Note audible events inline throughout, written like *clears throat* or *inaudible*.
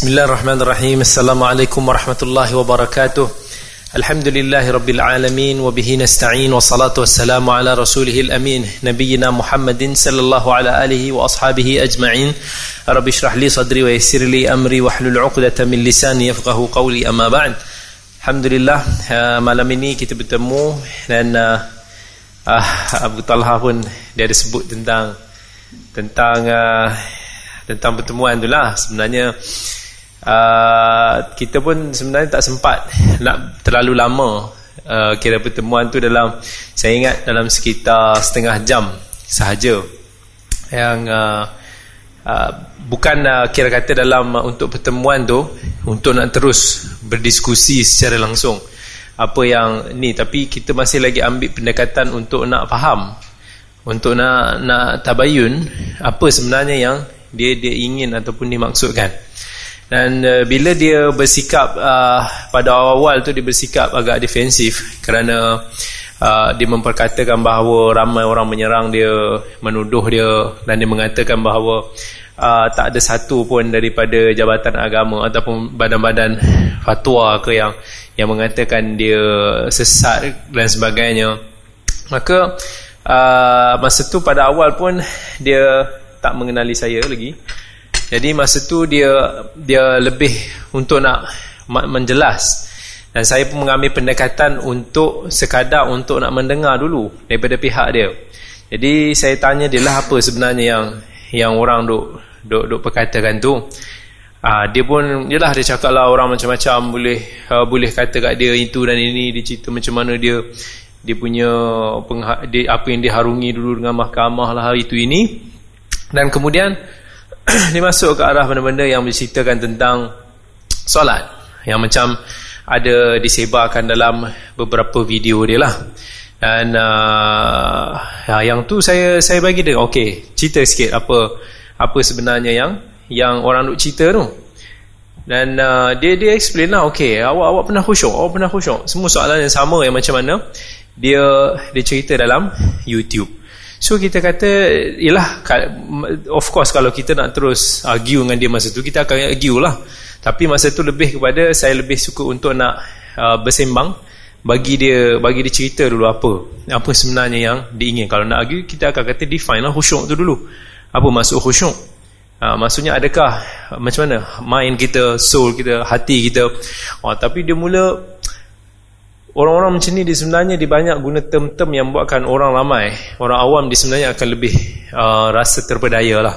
بسم الله الرحمن الرحيم السلام عليكم ورحمة الله وبركاته الحمد لله رب العالمين وبه نستعين والصلاة والسلام على رسوله الأمين نبينا محمد صلى الله على آله وأصحابه أجمعين رب اشرح لي صدري ويسر لي أمري واحلل عقدة من لساني يفقه قولي أما بعد الحمد لله malam ini kita bertemu uh, Abu Talha pun dia ada sebut tentang tentang uh, tentang pertemuan itulah sebenarnya kita pun sebenarnya tak sempat nak terlalu lama uh, kira pertemuan tu dalam saya ingat dalam sekitar setengah jam sahaja. Yang uh, uh, bukan uh, kira kata dalam uh, untuk pertemuan tu untuk nak terus berdiskusi secara langsung. Apa yang ni tapi kita masih lagi ambil pendekatan untuk nak faham untuk nak nak tabayun apa sebenarnya yang dia dia ingin ataupun dimaksudkan dan uh, bila dia bersikap uh, pada awal-awal tu dia bersikap agak defensif kerana uh, dia memperkatakan bahawa ramai orang menyerang dia, menuduh dia dan dia mengatakan bahawa uh, tak ada satu pun daripada jabatan agama ataupun badan-badan fatwa ke yang yang mengatakan dia sesat dan sebagainya. Maka uh, masa tu pada awal pun dia tak mengenali saya lagi. Jadi masa tu dia dia lebih untuk nak menjelas dan saya pun mengambil pendekatan untuk sekadar untuk nak mendengar dulu daripada pihak dia. Jadi saya tanya dia lah apa sebenarnya yang yang orang duk duk duk perkatakan tu. Ah dia pun yalah dia cakap lah orang macam-macam boleh uh, boleh kata kat dia itu dan ini dia cerita macam mana dia dia punya dia, apa yang diharungi dulu dengan mahkamah lah itu ini dan kemudian *coughs* dia masuk ke arah benda-benda yang menceritakan tentang solat. Yang macam ada disebarkan dalam beberapa video dia lah. Dan uh, yang tu saya saya bagi dia okey cerita sikit apa apa sebenarnya yang yang orang duk cerita tu. Dan uh, dia dia explain lah okey awak awak pernah khusyuk awak pernah khusyuk. Semua soalan yang sama yang macam mana dia dia cerita dalam YouTube So kita kata Yelah Of course kalau kita nak terus Argue dengan dia masa tu Kita akan argue lah. Tapi masa tu lebih kepada Saya lebih suka untuk nak uh, Bersembang Bagi dia Bagi dia cerita dulu apa Apa sebenarnya yang diingin Kalau nak argue Kita akan kata define lah khusyuk tu dulu. Apa maksud khusyuk? Uh, Maksudnya adakah Macam mana Mind kita Soul kita Hati kita? Oh, Tapi dia mula Orang-orang macam ni sebenarnya di banyak guna term-term yang buatkan orang ramai, orang awam di sebenarnya akan lebih uh, rasa terpedaya lah.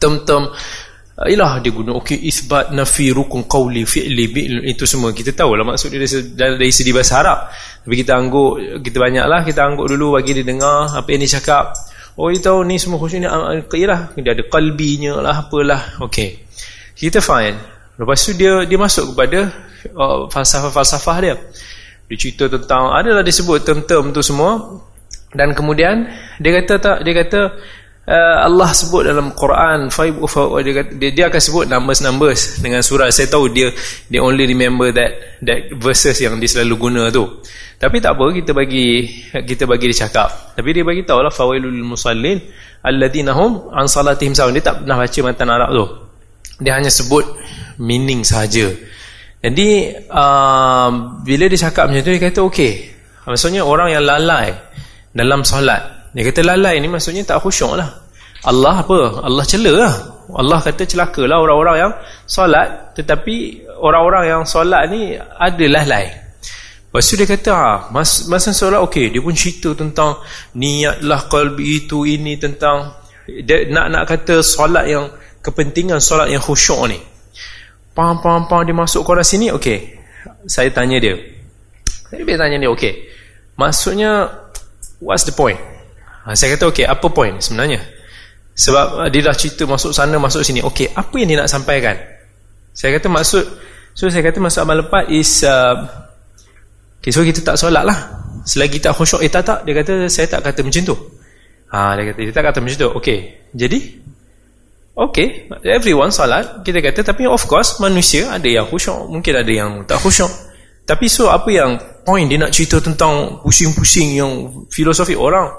Term-term uh, ialah dia guna okey isbat nafi rukun qawli fi'li bi'l itu semua kita tahu lah maksud dia dari, dari segi bahasa Arab. Tapi kita angguk kita banyaklah kita angguk dulu bagi dia dengar apa yang dia cakap. Oh dia tahu ni semua khusus ni uh, ialah dia ada qalbinya lah apalah. Okey. Kita fine. Lepas tu dia dia masuk kepada uh, falsafah-falsafah dia dia cerita tentang adalah disebut term-term tu semua. Dan kemudian dia kata tak dia kata uh, Allah sebut dalam Quran five of dia, kata, dia, dia akan sebut numbers numbers dengan surah saya tahu dia dia only remember that that verses yang dia selalu guna tu. Tapi tak apa kita bagi kita bagi dia cakap. Tapi dia bagi tahu lah fawailul musallin alladhina hum an salatihim sahun. Dia tak pernah baca matan Arab tu. Dia hanya sebut meaning sahaja jadi uh, bila dia cakap macam tu dia kata okey. Maksudnya orang yang lalai dalam solat. Dia kata lalai ni maksudnya tak khusyuk lah. Allah apa? Allah cela lah. Allah kata celaka lah orang-orang yang solat tetapi orang-orang yang solat ni ada lalai. Lepas tu dia kata ah, mas, masa solat okey dia pun cerita tentang niatlah qalbi itu ini tentang dia nak nak kata solat yang kepentingan solat yang khusyuk ni. Pam pam pam dia masuk korang sini okey. Saya tanya dia. Saya dia tanya dia okey. Maksudnya what's the point? Ha, saya kata okey apa point sebenarnya? Sebab uh, dia dah cerita masuk sana masuk sini. Okey apa yang dia nak sampaikan? Saya kata maksud so saya kata maksud amal lepas is uh, okay, so kita tak solat lah. Selagi tak khusyuk eh tak tak. Dia kata saya tak kata macam tu. Ha, dia kata dia tak kata macam tu. Okey jadi Okay, everyone salat kita kata tapi of course manusia ada yang khusyuk, mungkin ada yang tak khusyuk. Tapi so apa yang point dia nak cerita tentang pusing-pusing yang filosofi orang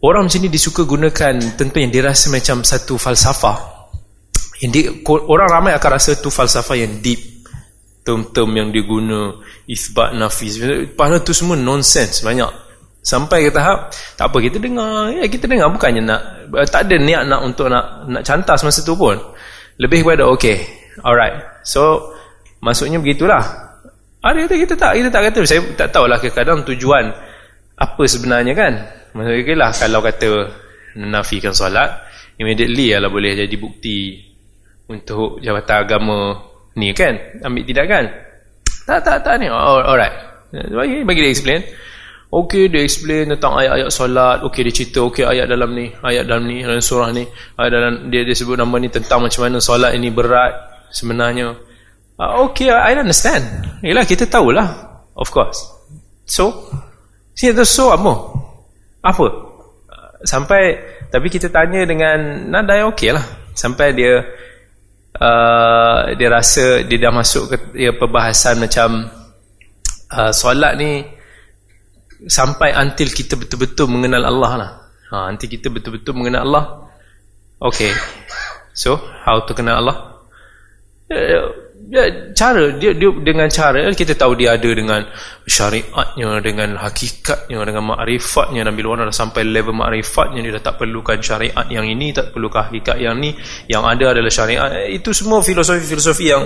orang macam ni disuka gunakan tentu yang dirasa macam satu falsafah Ini orang ramai akan rasa tu falsafah yang deep. Term-term yang diguna isbat nafis. Padahal tu semua nonsense banyak. Sampai ke tahap tak apa kita dengar, ya kita dengar bukannya nak tak ada niat nak untuk nak nak cantas masa tu pun. Lebih kepada okay. Alright. So maksudnya begitulah. Ada kata kita tak kita tak kata saya tak tahulah kadang tujuan apa sebenarnya kan. Maksudnya lah kalau kata menafikan solat immediately lah boleh jadi bukti untuk jabatan agama ni kan ambil tidak kan tak tak tak ni alright bagi dia explain ok dia explain tentang ayat-ayat solat. Ok dia cerita ok ayat dalam ni ayat dalam ni dalam surah ni. Ayat dalam dia, dia sebut nama ni tentang macam mana solat ini berat sebenarnya. Uh, ok I understand. Yelah kita tahulah. Of course. So sini tu so apa? Apa? Sampai tapi kita tanya dengan nada yang ok lah. Sampai dia uh, dia rasa dia dah masuk ke ya, perbahasan macam uh, solat ni sampai until kita betul-betul mengenal Allah lah. Ha, until kita betul-betul mengenal Allah. Ok so how to kenal Allah? Uh, ya, cara. Dia, dia dengan cara kita tahu dia ada dengan syariatnya dengan hakikatnya dengan makrifatnya Nabi Luar dah sampai level makrifatnya dia dah tak perlukan syariat yang ini tak perlukan hakikat yang ni. Yang ada adalah syariat. Itu semua filosofi-filosofi yang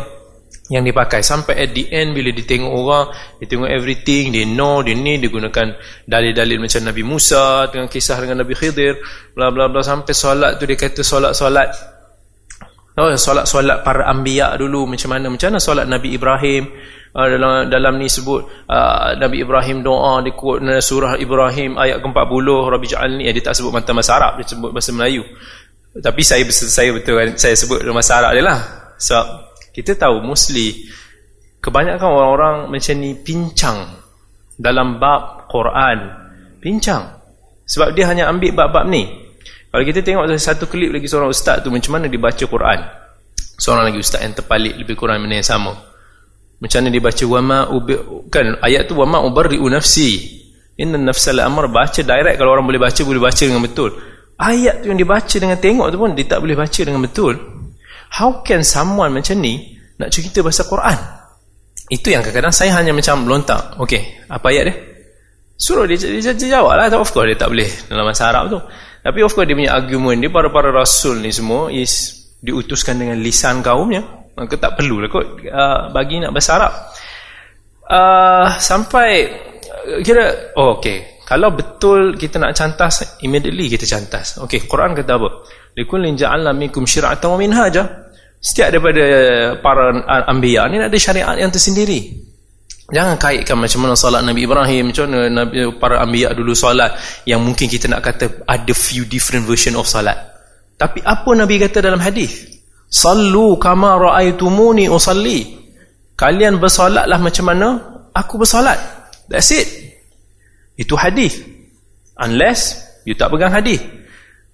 yang dipakai sampai at the end bila dia tengok orang dia tengok everything dia know dia ni dia gunakan dalil-dalil macam Nabi Musa dengan kisah dengan Nabi Khidir bla bla bla sampai solat tu dia kata solat-solat Oh, solat-solat para anbiya dulu macam mana? Macam mana solat Nabi Ibrahim? Uh, dalam dalam ni sebut uh, Nabi Ibrahim doa di surah Ibrahim ayat ke-40 Rabbi ja'alni eh, dia tak sebut mata bahasa Arab dia sebut bahasa Melayu. Tapi saya saya betul saya sebut bahasa Arab dia lah. Sebab kita tahu mostly kebanyakan orang-orang macam ni pincang dalam bab Quran. Pincang. Sebab dia hanya ambil bab-bab ni. Kalau kita tengok satu klip lagi seorang ustaz tu macam mana dia baca Quran. Seorang lagi ustaz yang terpalik lebih kurang mana yang sama. Macam mana dia baca wama kan ayat tu wama ubarri'u nafsi. Inna nafsal amr baca direct kalau orang boleh baca boleh baca dengan betul. Ayat tu yang dibaca dengan tengok tu pun dia tak boleh baca dengan betul. How can someone macam ni nak cerita bahasa Quran? Itu yang kadang-kadang saya hanya macam lontak. Okey, apa ayat dia? Suruh dia, dia, dia jawab lah. Of course dia tak boleh dalam bahasa Arab tu. Tapi of course dia punya argument dia para-para rasul ni semua is diutuskan dengan lisan kaumnya. Maka tak perlu lah kot uh, bagi nak bahasa Arab. Uh, sampai uh, kira oh okey. Kalau betul kita nak cantas immediately kita cantas. Okey, Quran kata apa? Likullin ja'alna minkum syir'atan wa minhaja. Setiap daripada para anbiya ni ada syariat yang tersendiri. Jangan kaitkan macam mana solat Nabi Ibrahim, macam mana Nabi, para ambiya dulu solat yang mungkin kita nak kata ada few different version of solat. Tapi apa Nabi kata dalam hadis? Sallu kama ra'aitumuni usalli. Kalian bersolatlah macam mana aku bersolat. That's it. Itu hadis. Unless you tak pegang hadis.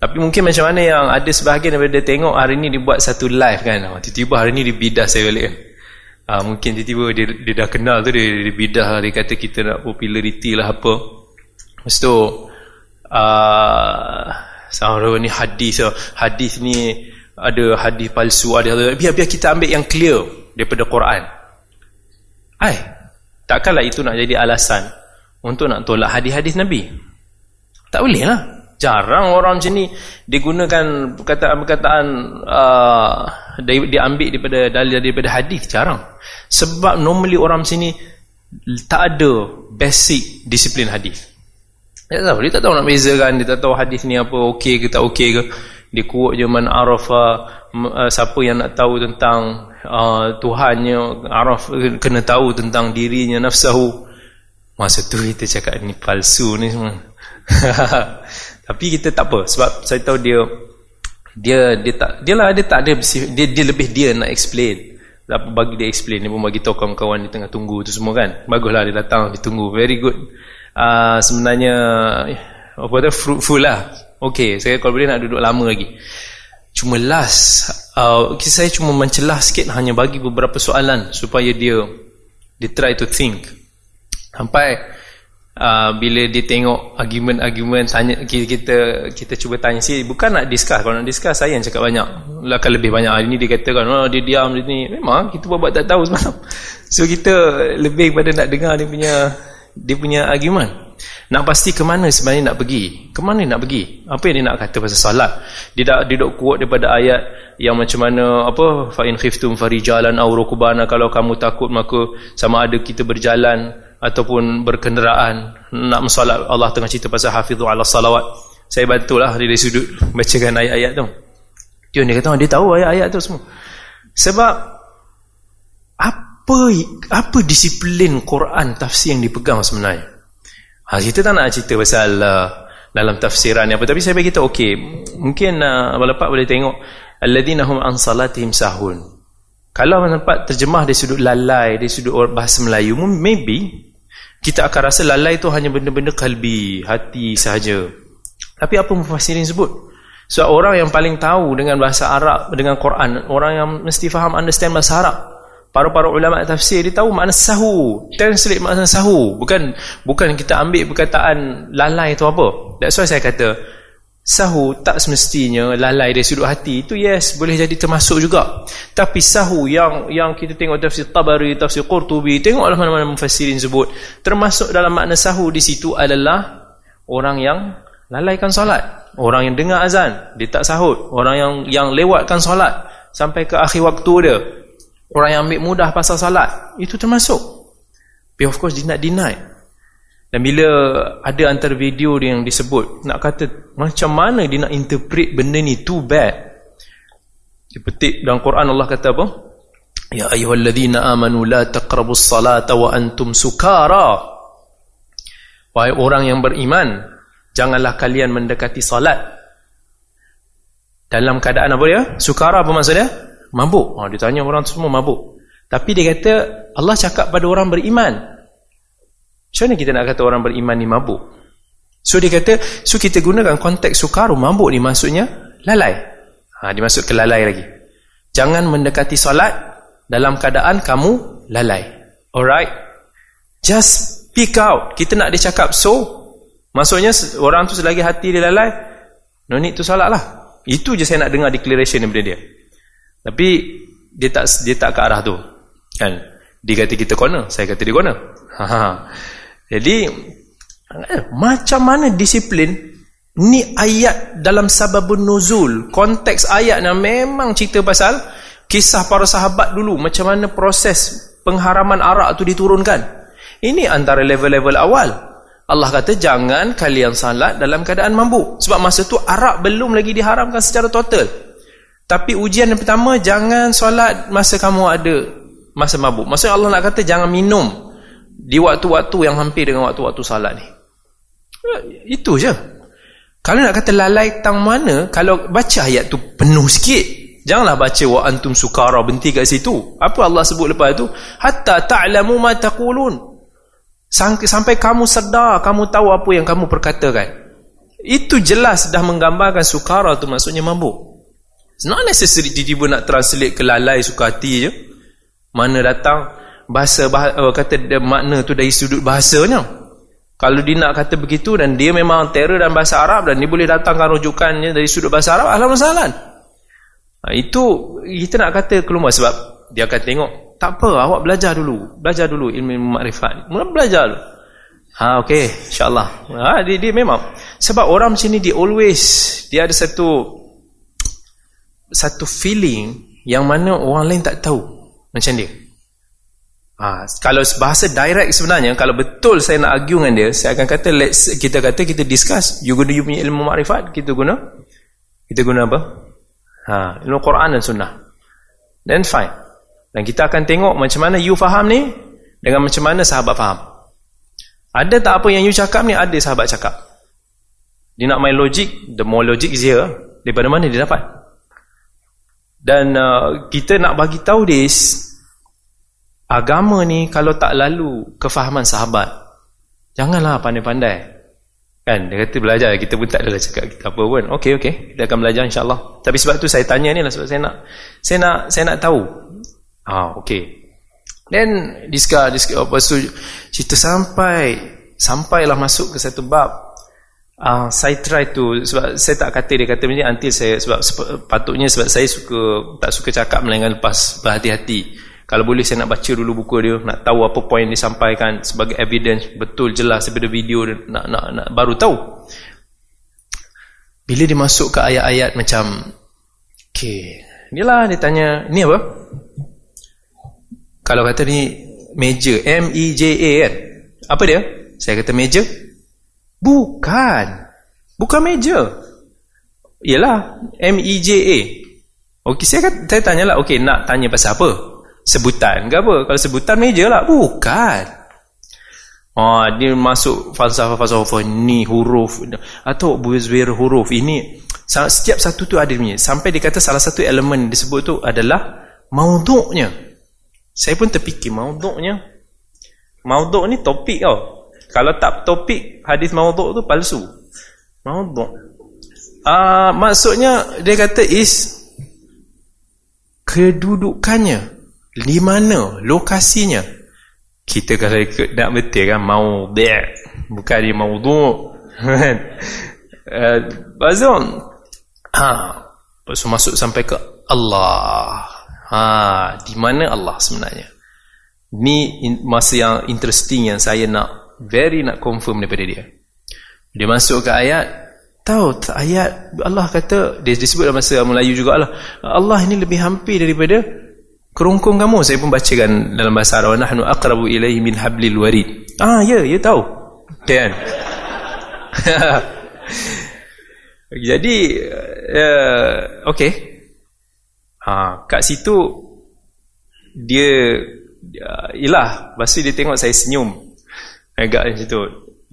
Tapi mungkin macam mana yang ada sebahagian daripada tengok hari ni dibuat satu live kan. Tiba-tiba hari ni dibidas saya balik ha, mungkin tiba-tiba dia, dia dah kenal tu dia, dia bidah dia kata kita nak populariti lah apa. Lepas tu uh, sama ni hadis hadis ni ada hadis palsu ada biar-biar kita ambil yang clear daripada Quran. Ai takkanlah itu nak jadi alasan untuk nak tolak hadis-hadis Nabi? Tak boleh lah jarang orang macam ni. Digunakan perkataan-perkataan uh, diambil daripada dalil daripada hadis jarang. Sebab normally orang macam ni tak ada basic disiplin hadis. Dia tak tahu dia tak tahu nak bezakan dia tak tahu hadis ni apa okey ke tak okey ke. Dia kuat je man arafa uh, siapa yang nak tahu tentang uh, Tuhannya araf kena tahu tentang dirinya nafsahu. Masa tu kita cakap ni palsu ni semua *laughs* Tapi kita tak apa sebab saya tahu dia dia dia tak dia lah dia tak ada dia dia lebih dia nak explain. Bagi dia explain dia pun bagi tahu kawan-kawan di tengah tunggu tu semua kan. Baguslah dia datang ditunggu. Very good. Uh, sebenarnya apa tu fruitful lah. Okey, saya kalau boleh nak duduk lama lagi. Cuma last uh, saya cuma mencelah sikit hanya bagi beberapa soalan supaya dia dia try to think. Sampai uh, bila dia tengok argument-argument tanya kita, kita kita cuba tanya si bukan nak discuss kalau nak discuss saya yang cakap banyak akan lebih banyak hari ni dia katakan oh, dia diam dia ni memang kita buat tak tahu semalam *laughs* so kita lebih pada nak dengar dia punya dia punya argument nak pasti ke mana sebenarnya nak pergi? Ke mana nak pergi? Apa yang dia nak kata pasal salat? Dia dah dok quote daripada ayat yang macam mana apa fa in khiftum farijalan aw rukbana kalau kamu takut maka sama ada kita berjalan ataupun berkenderaan nak mensolat Allah tengah cerita pasal hafizu ala salawat. Saya bantulah dari sudut bacakan ayat-ayat tu. Dia ni kata dia tahu ayat-ayat tu semua. Sebab apa apa disiplin Quran tafsir yang dipegang sebenarnya? Ha, kita tak nak cerita pasal uh, dalam tafsiran apa tapi saya bagi tahu okey mungkin uh, abang lepak boleh tengok alladzina hum an salatihim sahun kalau lepak terjemah dari sudut lalai dari sudut bahasa Melayu maybe kita akan rasa lalai itu hanya benda-benda kalbi hati sahaja. Tapi apa mufassirin sebut? So orang yang paling tahu dengan bahasa Arab dengan Quran orang yang mesti faham understand bahasa Arab para-para ulama tafsir dia tahu makna sahu translate makna sahu. Bukan bukan kita ambil perkataan lalai itu apa. That's why saya kata sahu tak semestinya lalai dari sudut hati. Itu yes boleh jadi termasuk juga. Tapi sahu yang yang kita tengok tafsir Tabari tafsir Qurtubi tengoklah mana-mana mufassirin sebut. Termasuk dalam makna sahu di situ adalah orang yang lalaikan solat. Orang yang dengar azan dia tak sahut. Orang yang yang lewatkan solat sampai ke akhir waktu dia. Orang yang ambil mudah pasal salat Itu termasuk. But of course dia nak deny Dan bila ada antara video yang disebut Nak kata macam mana dia nak interpret benda ni too bad Dia petik dalam Quran Allah kata apa Ya ayuhalladzina amanu la taqrabus salata wa antum sukara Wahai orang yang beriman Janganlah kalian mendekati salat Dalam keadaan apa dia? Sukara apa maksudnya? mabuk. Ha, dia tanya orang semua mabuk. Tapi dia kata Allah cakap pada orang beriman. Macam mana kita nak kata orang beriman ni mabuk? So dia kata, so kita gunakan konteks sukaru mabuk ni maksudnya lalai. Ha, dimasuk ke lalai lagi. Jangan mendekati solat dalam keadaan kamu lalai. Alright? Just speak out. Kita nak dia cakap so. Maksudnya orang tu selagi hati dia lalai, no need to solat lah. Itu je saya nak dengar declaration daripada dia. Tapi dia tak dia tak ke arah tu. Kan? Dia kata kita corner, saya kata dia corner. Ha, ha. Jadi eh, macam mana disiplin ni ayat dalam sababun nuzul, konteks ayat yang memang cerita pasal kisah para sahabat dulu, macam mana proses pengharaman arak tu diturunkan. Ini antara level-level awal. Allah kata jangan kalian salat dalam keadaan mabuk. Sebab masa tu arak belum lagi diharamkan secara total. Tapi ujian yang pertama jangan solat masa kamu ada masa mabuk. Maksudnya Allah nak kata jangan minum di waktu-waktu yang hampir dengan waktu-waktu salat ni. Itu je. Kalau nak kata lalai tang mana, kalau baca ayat tu penuh sikit. Janganlah baca wa antum sukara berhenti kat situ. Apa Allah sebut lepas tu? Hatta ta'lamu ma taqulun. Sampai kamu sedar, kamu tahu apa yang kamu perkatakan. Itu jelas dah menggambarkan sukara tu maksudnya mabuk. It's not necessary tiba-tiba nak translate ke lalai suka hati je. Mana datang bahasa, bahasa uh, kata dia, makna tu dari sudut bahasanya. Kalau dia nak kata begitu dan dia memang terror dalam bahasa Arab dan dia boleh datangkan rujukannya dari sudut bahasa Arab, alhamdulillah. Ha, itu kita nak kata keluar sebab dia akan tengok tak apa awak belajar dulu belajar dulu ilmu makrifat mula belajar dulu ha okey insyaallah ha dia, dia memang sebab orang macam ni dia always dia ada satu satu feeling yang mana orang lain tak tahu macam dia. Ha, kalau bahasa direct sebenarnya kalau betul saya nak argue dengan dia, saya akan kata let's kita kata kita discuss you guna you punya ilmu makrifat, kita guna kita guna apa? Ha, ilmu Quran dan sunnah. Then fine. Dan kita akan tengok macam mana you faham ni dengan macam mana sahabat faham. Ada tak apa yang you cakap ni ada sahabat cakap. Dia nak main logik, the more logic is here. Daripada mana dia dapat? Dan uh, kita nak bagi tahu this agama ni kalau tak lalu kefahaman sahabat janganlah pandai-pandai. Kan dia kata belajar kita pun tak adalah cakap kita apa pun. Okey okey kita akan belajar insya-Allah. Tapi sebab tu saya tanya ni lah sebab saya nak saya nak saya nak tahu. Ah okey. Then discuss discuss apa so cerita sampai sampailah masuk ke satu bab uh, saya try to sebab saya tak kata dia kata macam until saya sebab patutnya sebab saya suka tak suka cakap melainkan lepas berhati-hati kalau boleh saya nak baca dulu buku dia nak tahu apa poin dia sampaikan sebagai evidence betul jelas daripada video dia, nak, nak, nak baru tahu bila dia masuk ke ayat-ayat macam okay inilah dia tanya ni apa kalau kata ni meja M-E-J-A kan apa dia saya kata meja Bukan. Bukan meja. Ialah M-E-J-A. Okey, saya, kata, saya tanyalah, okey, nak tanya pasal apa? Sebutan ke apa? Kalau sebutan meja lah. Bukan. Oh, dia masuk falsafah-falsafah ni huruf atau buzwir huruf ini setiap satu tu ada punya sampai dia kata salah satu elemen disebut tu adalah mauduknya saya pun terfikir mauduknya mauduk ni topik tau kalau tak topik hadis maudhu tu palsu. Maudhu. Ah uh, maksudnya dia kata is kedudukannya di mana lokasinya. Kita kalau ikut nak betul kan maudhu bukan di maudhu. Eh bazon. Ha, pasal masuk sampai ke Allah. Ha, di mana Allah sebenarnya? Ni masa yang interesting yang saya nak very nak confirm daripada dia dia masuk ke ayat tahu ayat Allah kata dia disebut dalam bahasa Melayu juga Allah Allah ini lebih hampir daripada kerongkong kamu saya pun bacakan dalam bahasa Arab nahnu aqrabu ilaihi min hablil warid. Ah ya ya tahu. Kan? *laughs* Jadi uh, okey. Ha kat situ dia ialah pasti dia tengok saya senyum. Agak macam tu.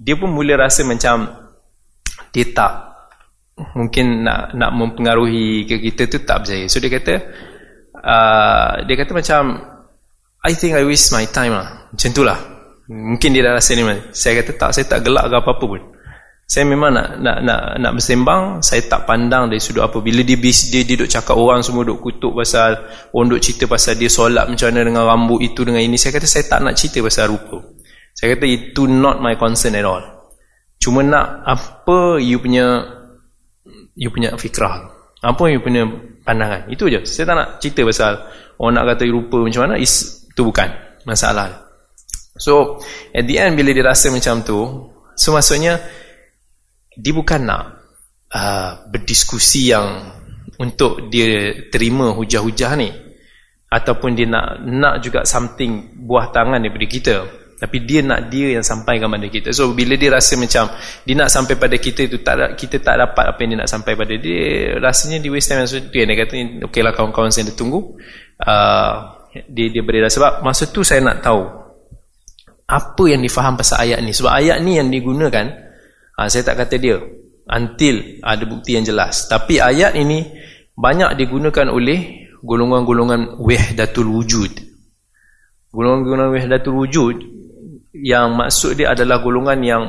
Dia pun mula rasa macam dia tak mungkin nak nak mempengaruhi ke kita tu tak percaya. So dia kata uh, dia kata macam I think I waste my time lah macam tu lah. Mungkin dia dah rasa ni saya kata tak saya tak gelak ke apa-apa pun. Saya memang nak nak nak nak bersembang. Saya tak pandang dari sudut apa. Bila dia dia, dia duduk cakap orang semua duduk kutuk pasal orang duduk cerita pasal dia solat macam mana dengan rambut itu dengan ini. Saya kata saya tak nak cerita pasal rupa. Saya kata itu not my concern at all. Cuma nak apa you punya you punya fikrah. Apa you punya pandangan. Itu je. Saya tak nak cerita pasal orang nak kata rupa macam mana is itu bukan masalah. So at the end bila dia rasa macam tu, so maksudnya dia bukan nak uh, berdiskusi yang untuk dia terima hujah-hujah ni ataupun dia nak nak juga something buah tangan daripada kita tapi dia nak dia yang sampaikan pada kita. So bila dia rasa macam dia nak sampai pada kita itu tak kita tak dapat apa yang dia nak sampai pada dia rasanya di waste time. So, dia, dia kata ok lah kawan-kawan saya tunggu. Uh, dia, dia beri rasa sebab masa tu saya nak tahu apa yang difaham pasal ayat ni. Sebab ayat ni yang digunakan uh, saya tak kata dia until ada bukti yang jelas. Tapi ayat ini banyak digunakan oleh golongan-golongan wahdatul wujud. Golongan-golongan wahdatul wujud yang maksud dia adalah golongan yang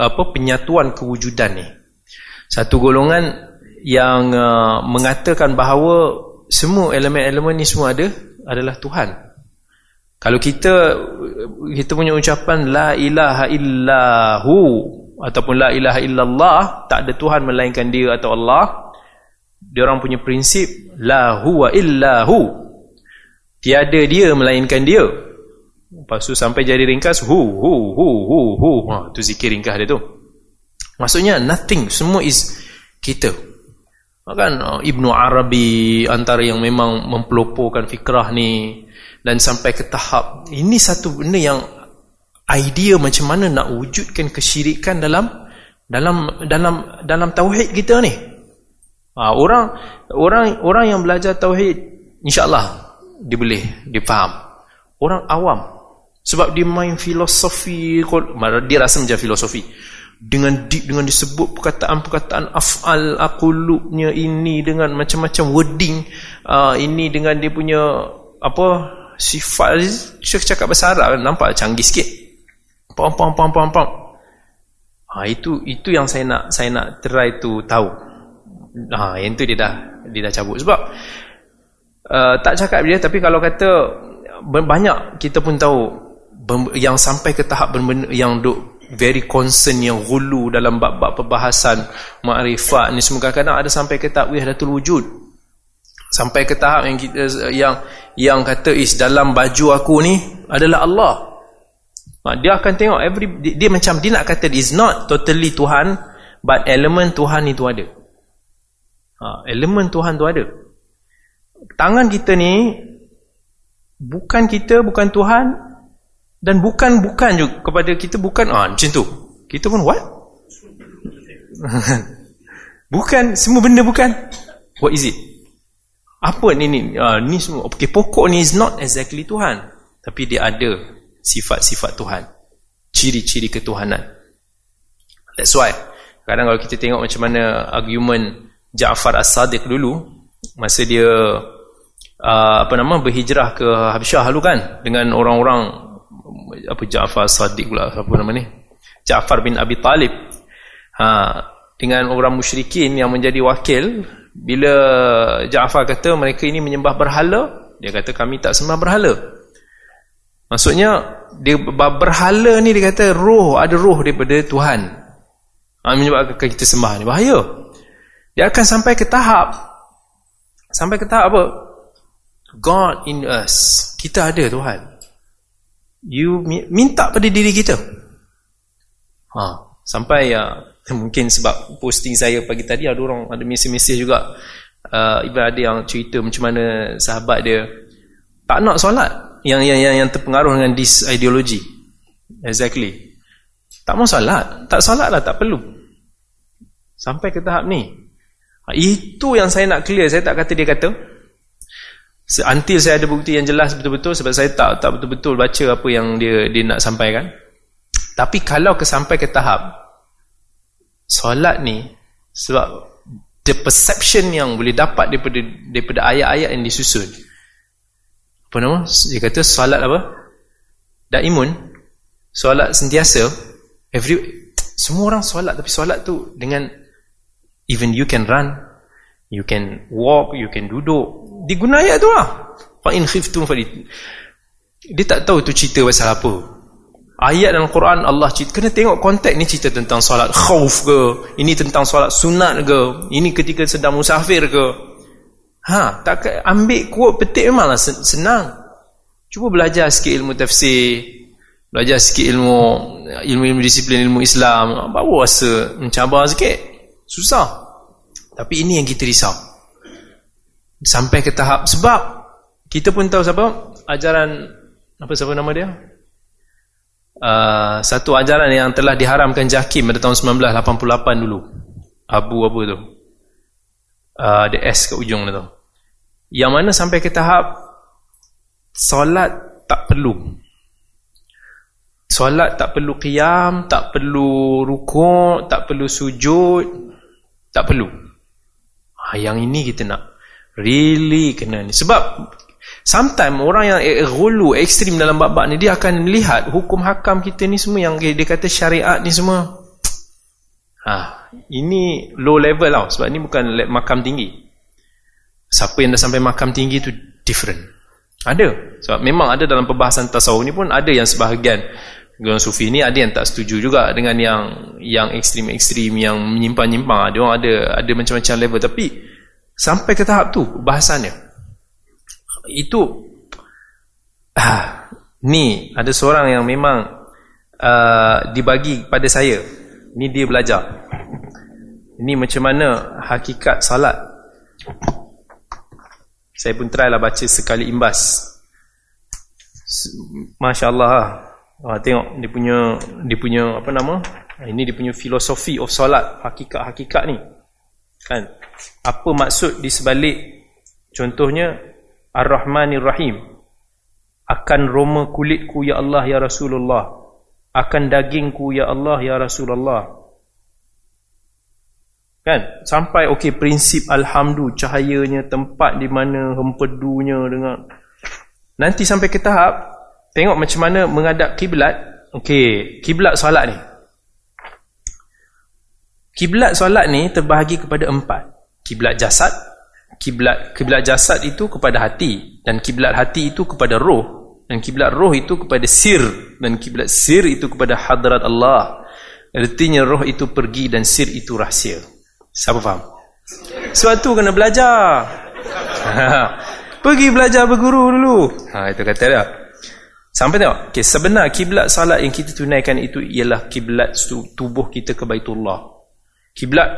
apa penyatuan kewujudan ni. Satu golongan yang uh, mengatakan bahawa semua elemen-elemen ni semua ada adalah Tuhan. Kalau kita kita punya ucapan la ilaha illahu ataupun la ilaha illallah tak ada Tuhan melainkan dia atau Allah dia orang punya prinsip la huwa illahu. Tiada dia melainkan dia Lepas tu sampai jadi ringkas hu hu hu hu hu. Ha tu zikir ringkas dia tu. Maksudnya nothing, semua is kita. Kan Ibnu Arabi antara yang memang mempeloporkan fikrah ni dan sampai ke tahap ini satu benda yang idea macam mana nak wujudkan kesyirikan dalam dalam dalam dalam tauhid kita ni. Ha, orang orang orang yang belajar tauhid insya-Allah dia boleh difaham. Orang awam sebab dia main filosofi dia rasa macam filosofi. Dengan di, dengan disebut perkataan-perkataan af'al aqulubnya ini dengan macam-macam wording uh, ini dengan dia punya apa sifat. Saya cakap bahasa Arab nampak canggih sikit. Pam pam pam pam pam. Ha, itu itu yang saya nak saya nak try tu tahu. Ha, yang tu dia dah dia dah cabut. Sebab uh, tak cakap dia tapi kalau kata banyak kita pun tahu yang sampai ke tahap yang duk very concern yang gulu dalam bab-bab perbahasan makrifat ni. Semua kadang-kadang ada sampai ke tahap wahdatul wujud. Sampai ke tahap yang kita yang yang kata is dalam baju aku ni adalah Allah. Dia akan tengok every dia, dia macam dia nak kata is not totally Tuhan but elemen Tuhan itu ada. Ha, elemen Tuhan tu ada. Tangan kita ni bukan kita bukan Tuhan dan bukan-bukan juga kepada kita bukan ah macam tu. Kita pun what? *laughs* bukan semua benda bukan. What is it? Apa ni ni? Ah, ni semua. Okay, pokok ni is not exactly Tuhan, tapi dia ada sifat-sifat Tuhan. Ciri-ciri ketuhanan. That's why kadang kalau kita tengok macam mana argument Ja'far As-Sadiq dulu masa dia uh, apa nama berhijrah ke Habsyah dulu kan dengan orang-orang apa Ja'far Sadiq pula apa nama ni? Ja'far bin Abi Talib. Ha, dengan orang musyrikin yang menjadi wakil bila Ja'far kata mereka ini menyembah berhala dia kata kami tak sembah berhala. Maksudnya dia berhala ni dia kata roh ada roh daripada Tuhan. Ha, menyebabkan kita sembah ni bahaya. Dia akan sampai ke tahap sampai ke tahap apa? God in us. Kita ada Tuhan you minta pada diri kita. Ha sampai ya *laughs* mungkin sebab posting saya pagi tadi ada orang ada mesej-mesej juga. Uh, ada yang cerita macam mana sahabat dia. Tak nak solat yang yang yang, yang terpengaruh dengan this ideology exactly. Tak mau solat. Tak solat lah tak perlu. Sampai ke tahap ni. Ha, itu yang saya nak clear. Saya tak kata dia kata until saya ada bukti yang jelas betul-betul sebab saya tak tak betul-betul baca apa yang dia dia nak sampaikan. Tapi kalau ke sampai ke tahap solat ni sebab the perception yang boleh dapat daripada daripada ayat-ayat yang disusun. Apa nama? Dia kata solat apa? Daimun. Solat sentiasa. Every semua orang solat tapi solat tu dengan even you can run you can walk you can duduk diguna ayat tu lah. Fa in khiftum fa dia tak tahu tu cerita pasal apa. Ayat dalam Quran Allah cerita kena tengok konteks ni cerita tentang solat khauf ke ini tentang solat sunat ke ini ketika sedang musafir ke. Ha tak ambil kuat petik memanglah senang. Cuba belajar sikit ilmu tafsir belajar sikit ilmu ilmu-ilmu disiplin ilmu Islam. Baru rasa mencabar sikit. Susah. Tapi ini yang kita risau sampai ke tahap sebab. Kita pun tahu siapa? Ajaran apa siapa nama dia? Uh, satu ajaran yang telah diharamkan Jakim pada tahun 1988 dulu. Abu apa tu? Uh, ada S kat ujung tu. Yang mana sampai ke tahap solat tak perlu. Solat tak perlu qiyam tak perlu rukuk tak perlu sujud tak perlu. Ha, yang ini kita nak Really kena ni. Sebab sometimes orang yang gulu ekstrim dalam bab-bab ni dia akan melihat hukum hakam kita ni semua yang dia kata syariat ni semua. Ha, ini low level tau sebab ni bukan makam tinggi. Siapa yang dah sampai makam tinggi tu different. Ada. Sebab memang ada dalam perbahasan tasawuf ni pun ada yang sebahagian golongan sufi ni ada yang tak setuju juga dengan yang yang ekstrim-ekstrim yang menyimpang-nyimpang. Dia orang ada ada macam-macam level tapi Sampai ke tahap tu bahasannya. Itu ah, ni ada seorang yang memang uh, dibagi pada saya. Ni dia belajar. Ini macam mana hakikat salat. Saya pun try lah baca sekali imbas. Masya-Allah. Ah, tengok dia punya dia punya apa nama? Ini dia punya filosofi of salat, hakikat-hakikat ni. Kan? apa maksud di sebalik contohnya Ar-Rahmanir Rahim akan roma kulitku ya Allah ya Rasulullah. Akan dagingku ya Allah ya Rasulullah. Kan? Sampai okey prinsip alhamdulillah cahayanya tempat di mana hempedunya dengan nanti sampai ke tahap tengok macam mana menghadap kiblat. Okey kiblat solat ni kiblat solat ni terbahagi kepada empat kiblat jasad kiblat kiblat jasad itu kepada hati dan kiblat hati itu kepada roh dan kiblat roh itu kepada sir dan kiblat sir itu kepada hadrat Allah Artinya roh itu pergi dan sir itu rahsia. Siapa faham? Sebab tu kena belajar. *laughs* pergi belajar berguru dulu. Ha, itu kata dia. Sampai tengok. Okay, sebenar kiblat salat yang kita tunaikan itu ialah kiblat tubuh kita ke Baitullah. Kiblat,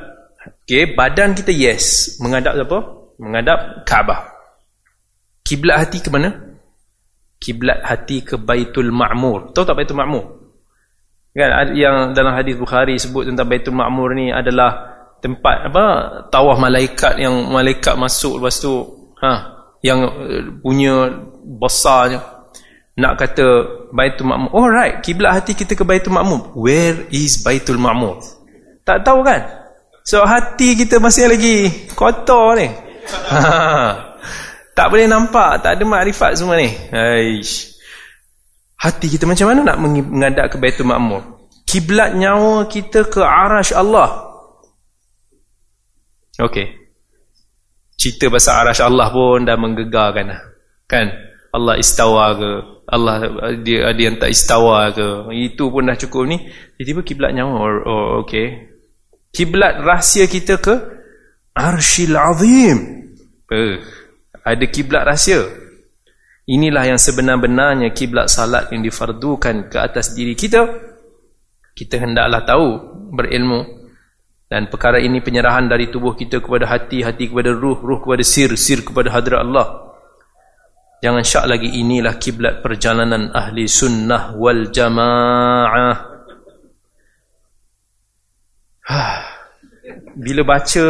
okay, badan kita yes. Menghadap apa? Menghadap Kaabah. Kiblat hati ke mana? Kiblat hati ke Baitul Ma'mur. Tahu tak Baitul Ma'mur? Kan yang dalam hadis Bukhari sebut tentang Baitul Ma'mur ni adalah tempat apa tawaf malaikat yang malaikat masuk lepas tu ha yang eh, punya besarnya nak kata Baitul Ma'mur. Oh right, kiblat hati kita ke Baitul Ma'mur. Where is Baitul Ma'mur? Tak tahu kan? So hati kita masih lagi kotor ni. *laughs* tak boleh nampak, tak ada makrifat semua ni. Aish. Hati kita macam mana nak mengadap ke Baitul Ma'mur? Kiblat nyawa kita ke arash Allah? Okey. cerita pasal arash Allah pun dah menggegarkan kan? Allah istawa ke? Allah dia ada yang tak istawa ke? Itu pun dah cukup ni. Tiba-tiba kiblat nyawa. Oh, oh okey kiblat rahsia kita ke arshil azim eh, ada kiblat rahsia Inilah yang sebenar-benarnya kiblat salat yang difardukan ke atas diri kita. Kita hendaklah tahu, berilmu. Dan perkara ini penyerahan dari tubuh kita kepada hati, hati kepada ruh, ruh kepada sir, sir kepada hadrat Allah. Jangan syak lagi inilah kiblat perjalanan ahli sunnah wal jamaah. *sighs* Bila baca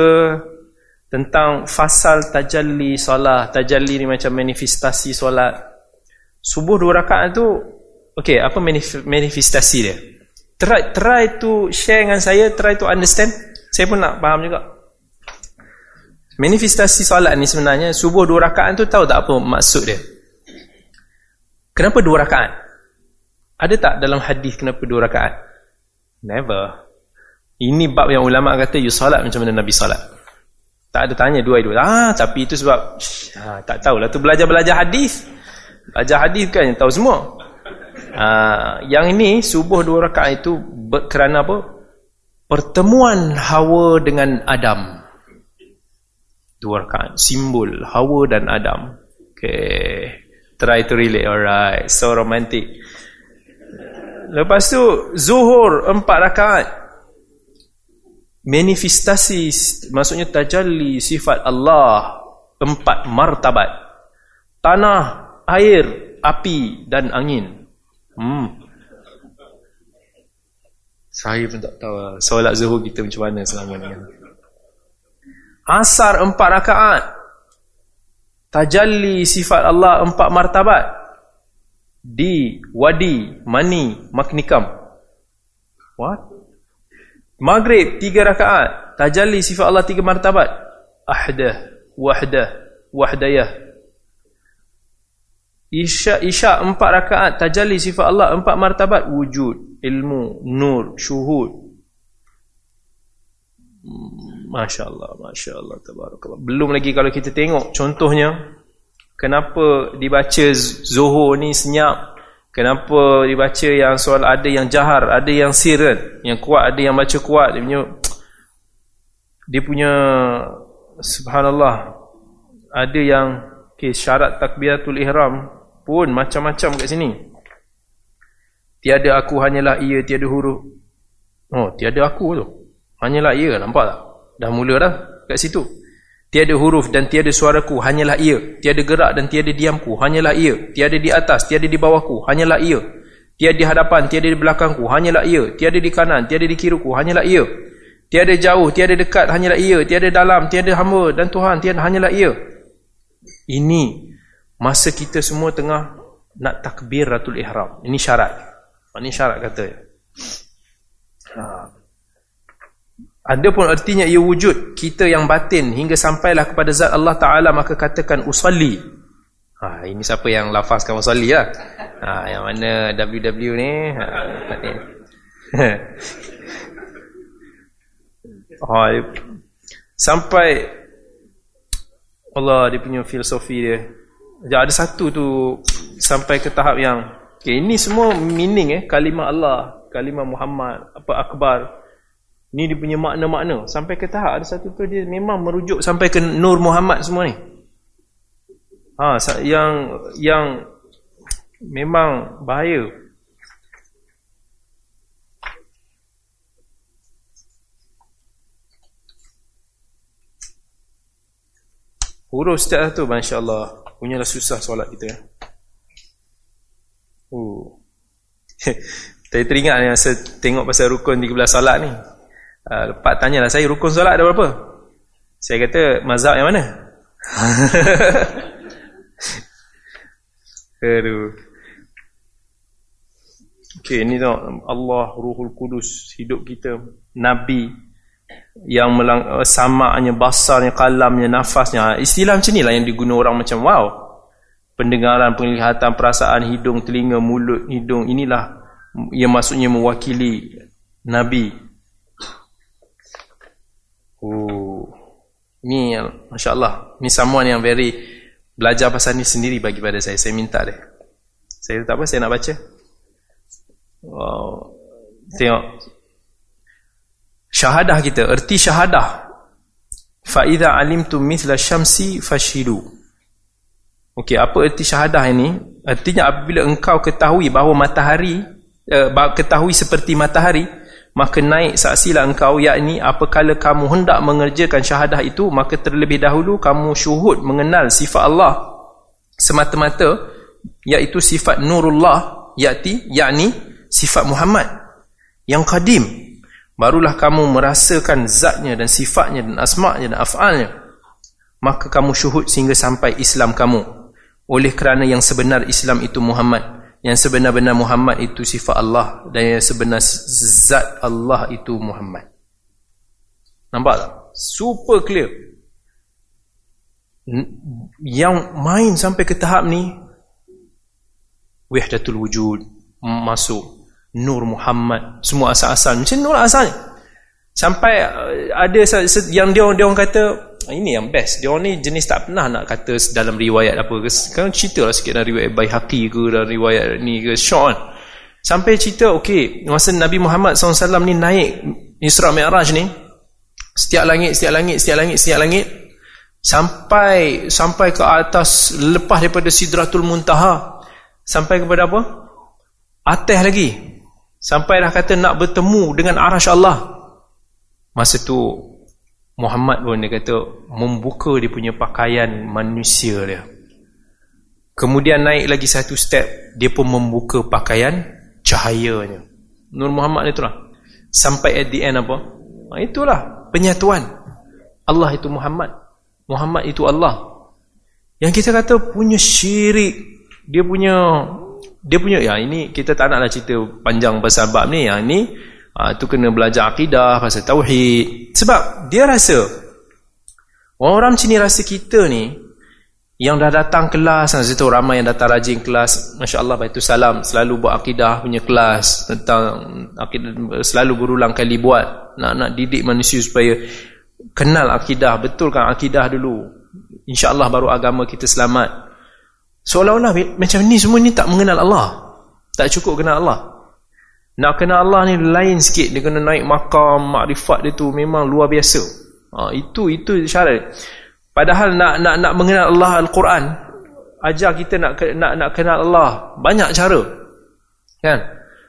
tentang fasal tajalli solat tajalli ni macam manifestasi solat subuh dua rakaat tu okey apa manifestasi dia? Try try to share dengan saya try to understand. Saya pun nak faham juga. Manifestasi solat ni sebenarnya subuh dua rakaat tu tahu tak apa maksud dia? Kenapa dua rakaat? Ada tak dalam hadis kenapa dua rakaat? Never ini bab yang ulama kata you solat macam mana nabi solat tak ada tanya dua itu. Ah, tapi itu sebab ah, tak tahulah tu belajar-belajar hadis. Belajar hadis kan yang tahu semua. Ah, yang ini subuh dua rakaat itu kerana apa? Pertemuan Hawa dengan Adam. Dua rakaat simbol Hawa dan Adam. Okay. Try to relate. Alright. So romantic. Lepas tu zuhur empat rakaat manifestasi maksudnya tajalli sifat Allah empat martabat. Tanah air api dan angin. Hmm. Saya pun tak tahu lah. solat zuhur kita macam mana selama ni? Asar empat rakaat. Tajalli sifat Allah empat martabat. Di wadi mani maknikam. What Maghrib tiga rakaat. Tajalli sifat Allah tiga martabat. Ahdah, wahdah, wahdayah. Isya, isya empat rakaat. Tajalli sifat Allah empat martabat. Wujud, ilmu, nur, syuhud. Masya Allah, Masya Allah, Tabarakallah. Belum lagi kalau kita tengok contohnya. Kenapa dibaca Zohor ni senyap Kenapa dibaca yang soal ada yang jahar, ada yang sir kan? Yang kuat, ada yang baca kuat. Dia punya, dia punya subhanallah. Ada yang okay, syarat takbiratul ihram pun macam-macam kat sini. Tiada aku hanyalah ia, tiada huruf. Oh, tiada aku tu. Hanyalah ia, nampak tak? Dah mula dah kat situ. Tiada huruf dan tiada suaraku, hanyalah ia. Tiada gerak dan tiada diamku, hanyalah ia. Tiada di atas, tiada di bawahku, hanyalah ia. Tiada di hadapan, tiada di belakangku, hanyalah ia. Tiada di kanan, tiada di kiriku, hanyalah ia. Tiada jauh, tiada dekat, hanyalah ia. Tiada dalam, tiada hamba dan Tuhan, tiada hanyalah ia. Ini masa kita semua tengah nak takbir ratul ihram. Ini syarat. Ini syarat kata. Ha. Ada pun artinya ia wujud kita yang batin hingga sampailah kepada zat Allah Ta'ala maka katakan usalli. Ha, ini siapa yang lafazkan usalli lah. Ha, yang mana WW ni. Ha, ha, sampai Allah dia punya filosofi dia. Jadi ada satu tu sampai ke tahap yang okay, ini semua meaning eh kalimah Allah kalimah Muhammad apa akbar ni dia punya makna-makna. Sampai ke tahap ada satu tu dia memang merujuk sampai ke Nur Muhammad semua ni. Ha yang yang memang bahaya. Huruf setiap tu Masya Allah punyalah susah solat kita. Oh. *laughs* saya teringat yang saya tengok pasal rukun 13 solat ni uh, lepas tanyalah saya rukun solat ada berapa saya kata mazhab yang mana *laughs* aduh ok ni tengok Allah Ruhul Kudus hidup kita Nabi yang melang, uh, samanya, basarnya, kalamnya, nafasnya. Istilah macam inilah yang diguna orang macam wow. Pendengaran, penglihatan, perasaan, hidung, telinga, mulut, hidung. Inilah yang maksudnya mewakili Nabi. Ni, Masya Allah. Ni someone yang very belajar pasal ni sendiri bagi pada saya. Saya minta dia. Saya tak apa, saya nak baca. Wow. Tengok syahadah kita erti syahadah fa idza alimtum mithla syamsi fashidu okey apa erti syahadah ini artinya apabila engkau ketahui bahawa matahari uh, ketahui seperti matahari maka naik saksilah engkau yakni apabila kamu hendak mengerjakan syahadah itu maka terlebih dahulu kamu syuhud mengenal sifat Allah semata-mata iaitu sifat nurullah yakni yakni sifat Muhammad yang kadim barulah kamu merasakan zatnya dan sifatnya dan asma'nya dan af'alnya. Maka kamu syuhud sehingga sampai Islam kamu. Oleh kerana yang sebenar Islam itu Muhammad yang sebenar-benar Muhammad itu sifat Allah dan yang sebenar zat Allah itu Muhammad. Nampak tak? super clear. Yang main sampai ke tahap ni wihdatul wujud masuk Nur Muhammad semua asal-asal. Macam Nur asal sampai uh, ada yang dia dia orang kata ini yang best. Dia orang ni jenis tak pernah nak kata dalam riwayat apa ke. Kan cerita lah sikit dalam riwayat Baihaqi ke dalam riwayat ni ke Sean sampai cerita okey masa Nabi Muhammad SAW ni naik Isra Mi'raj ni setiap langit setiap langit setiap langit setiap langit sampai sampai ke atas lepas daripada Sidratul Muntaha sampai kepada apa? Atas lagi. Sampailah kata nak bertemu dengan arash Allah. Masa tu Muhammad pun dia kata membuka dia punya pakaian manusia dia. Kemudian naik lagi satu step, dia pun membuka pakaian cahayanya. Nur Muhammad itulah. Sampai at the end apa? Ha, itulah penyatuan. Allah itu Muhammad. Muhammad itu Allah. Yang kita kata punya syirik, dia punya dia punya ya ini kita tak naklah cerita panjang pasal bab ni yang ni uh, tu kena belajar akidah pasal tauhid sebab dia rasa orang-orang sini rasa kita ni yang dah datang kelas saya tahu ramai yang datang rajin kelas masya-Allah itu salam selalu buat akidah punya kelas tentang akidah selalu berulang kali buat nak nak didik manusia supaya kenal akidah betulkan akidah dulu insya-Allah baru agama kita selamat Seolah-olah macam ni semua ni tak mengenal Allah. Tak cukup kenal Allah. Nak kenal Allah ni lain sikit. Dia kena naik makam, makrifat dia tu memang luar biasa. Ha, itu itu syarat. Padahal nak nak nak mengenal Allah Al-Quran, ajar kita nak nak nak kenal Allah banyak cara. Kan?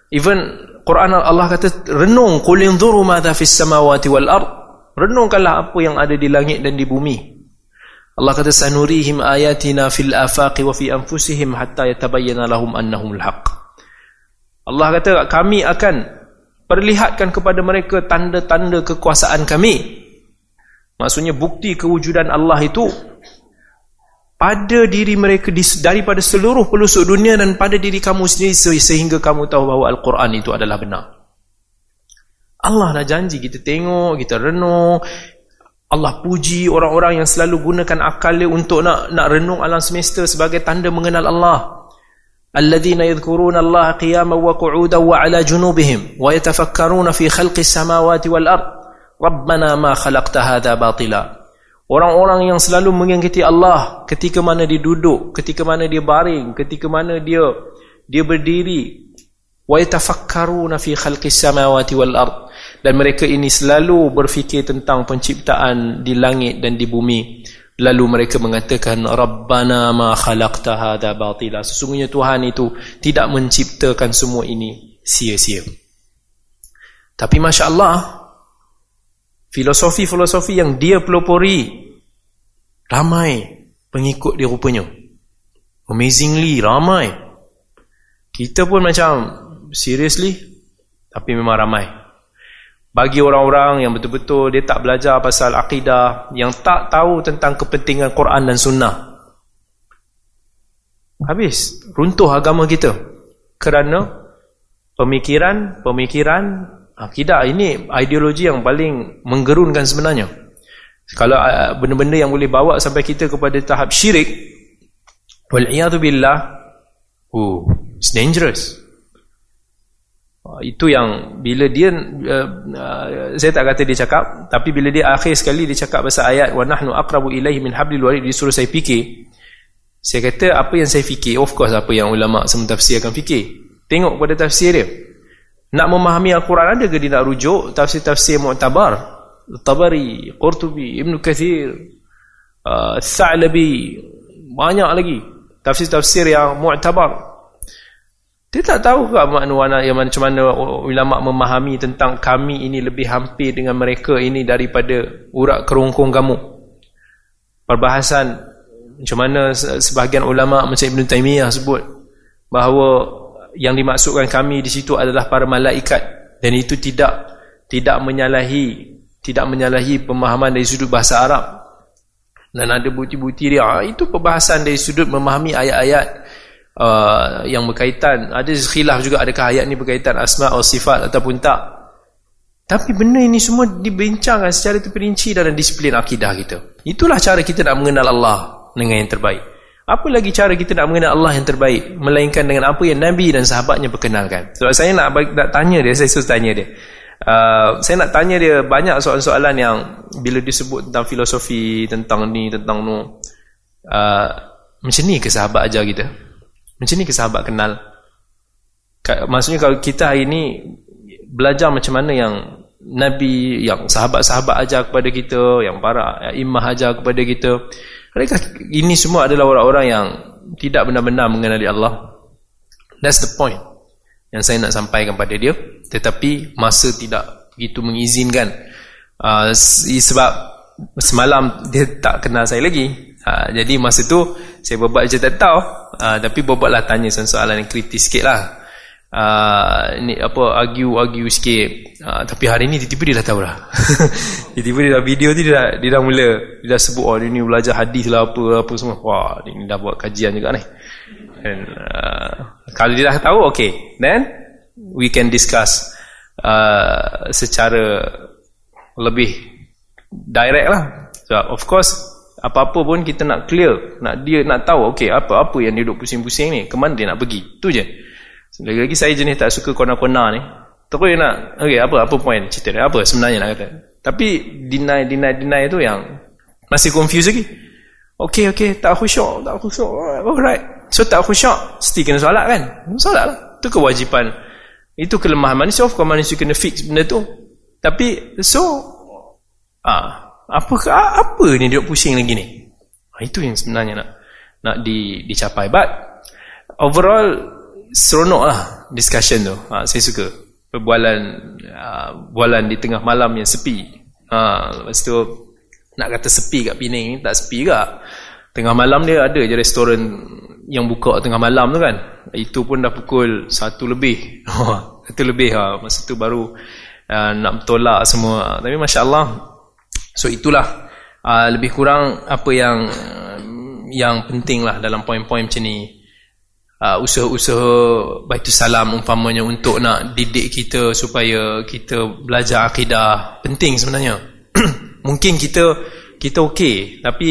Even Quran Allah kata renung qul inzuru madza fis samawati wal ard. Renungkanlah apa yang ada di langit dan di bumi. Allah kata sanurihim ayatina fil afaqi wa fi anfusihim hatta yatabayyana lahum annahumul haqq. Allah kata kami akan perlihatkan kepada mereka tanda-tanda kekuasaan kami. Maksudnya bukti kewujudan Allah itu pada diri mereka daripada seluruh pelosok dunia dan pada diri kamu sendiri sehingga kamu tahu bahawa Al-Quran itu adalah benar. Allah dah janji kita tengok, kita renung, Allah puji orang-orang yang selalu gunakan akal dia untuk nak nak renung alam semesta sebagai tanda mengenal Allah. Wa qu'udan wa 'ala junubihim wa yatafakkaruna fi khalqis samawati wal ard. Rabbana ma khalaqta hadha batila. Orang-orang yang selalu mengingati Allah ketika mana dia duduk, ketika mana dia baring, ketika mana dia dia berdiri, wa yatafakkaruna fi khalqis samawati wal ard dan mereka ini selalu berfikir tentang penciptaan di langit dan di bumi lalu mereka mengatakan rabbana ma khalaqta hadha batila. Sesungguhnya Tuhan itu tidak menciptakan semua ini sia-sia. Tapi masya-Allah filosofi-filosofi yang dia pelopori ramai pengikut dia rupanya. Amazingly ramai. Kita pun macam seriously tapi memang ramai bagi orang-orang yang betul-betul dia tak belajar pasal akidah yang tak tahu tentang kepentingan Quran dan sunnah. Habis runtuh agama kita. Kerana pemikiran-pemikiran akidah ini ideologi yang paling menggerunkan sebenarnya. Kalau uh, benda-benda yang boleh bawa sampai kita kepada tahap syirik wal billah oh it's dangerous itu yang bila dia uh, uh, saya tak kata dia cakap tapi bila dia akhir sekali dia cakap pasal ayat wa nahnu aqrabu ilaihi min hablil warid disuruh saya fikir. Saya kata apa yang saya fikir? Of course apa yang ulama semua tafsir akan fikir. Tengok pada tafsir dia. Nak memahami al-Quran ada ke dia nak rujuk tafsir-tafsir mu'tabar? Tabari, Qurtubi, Ibn Kathir uh, Tha'labi banyak lagi tafsir-tafsir yang mu'tabar dia tak tahu ke makna yang macam mana ulama memahami tentang kami ini lebih hampir dengan mereka ini daripada urat kerongkong kamu. Perbahasan macam mana sebahagian ulama macam Ibn Taymiyah sebut bahawa yang dimaksudkan kami di situ adalah para malaikat dan itu tidak tidak menyalahi tidak menyalahi pemahaman dari sudut bahasa Arab. Dan ada bukti-bukti dia. Ah, itu perbahasan dari sudut memahami ayat-ayat uh, yang berkaitan. Ada khilaf juga adakah ayat ni berkaitan asma atau sifat ataupun tak. Tapi benda ini semua dibincangkan secara terperinci dalam disiplin akidah kita. Itulah cara kita nak mengenal Allah dengan yang terbaik. Apa lagi cara kita nak mengenal Allah yang terbaik melainkan dengan apa yang Nabi dan sahabatnya perkenalkan? Sebab saya nak, nak tanya dia saya suruh tanya dia. Uh, saya nak tanya dia banyak soalan-soalan yang bila disebut tentang filosofi tentang ni tentang nu. Uh, macam ni ke sahabat ajar kita macam ni ke sahabat kenal? Maksudnya kalau kita hari ini belajar macam mana yang Nabi, yang sahabat-sahabat ajar kepada kita, yang para imah ajar kepada kita. Mereka ini semua adalah orang-orang yang tidak benar-benar mengenali Allah. That's the point yang saya nak sampaikan pada dia. Tetapi masa tidak begitu mengizinkan. Uh, sebab semalam dia tak kenal saya lagi. Uh, jadi masa tu saya berbuat je tak tahu uh, tapi berbuatlah tanya soalan yang kritis sikit lah. Uh, ni apa argue-argue sikit. Uh, tapi hari ni tiba-tiba dia dah tahu lah *laughs* tiba-tiba dia dah video tu dia dah, dia dah mula. Dia dah sebut oh dia ni belajar hadis lah apa apa semua. Wah dia ni dah buat kajian juga ni. And, uh, kalau dia dah tahu okay. Then we can discuss uh, secara lebih direct lah. So, of course apa-apa pun kita nak clear nak dia nak tahu okey apa-apa yang dia duduk pusing-pusing ni? Ke mana dia nak pergi? Tu je. Lagi-lagi saya jenis tak suka kona-kona ni. Terus nak okey apa apa point cerita dia? Apa sebenarnya nak kata. Tapi deny deny deny tu yang masih confuse lagi. Okey okey tak khusyuk tak khusyuk alright. So tak khusyuk mesti kena solat kan? Solat lah. Tu kewajipan. Itu kelemahan manusia. Of course manusia kena fix benda tu. Tapi so ah apa apa ni dia pusing lagi ni? Ha, itu yang sebenarnya nak nak di, dicapai. But overall seronok lah discussion tu. Ha, saya suka perbualan uh, bualan di tengah malam yang sepi. Ha, lepas tu nak kata sepi kat Penang tak sepi juga. Tengah malam dia ada je restoran yang buka tengah malam tu kan. Itu pun dah pukul satu lebih. *laughs* Satu lebih ha. masa tu baru uh, nak bertolak semua. Tapi Masya Allah So itulah uh, lebih kurang apa yang uh, yang penting lah dalam poin-poin macam ni. Uh, usaha-usaha baitu salam umpamanya untuk nak didik kita supaya kita belajar akidah penting sebenarnya. *clears throat* Mungkin kita kita okey tapi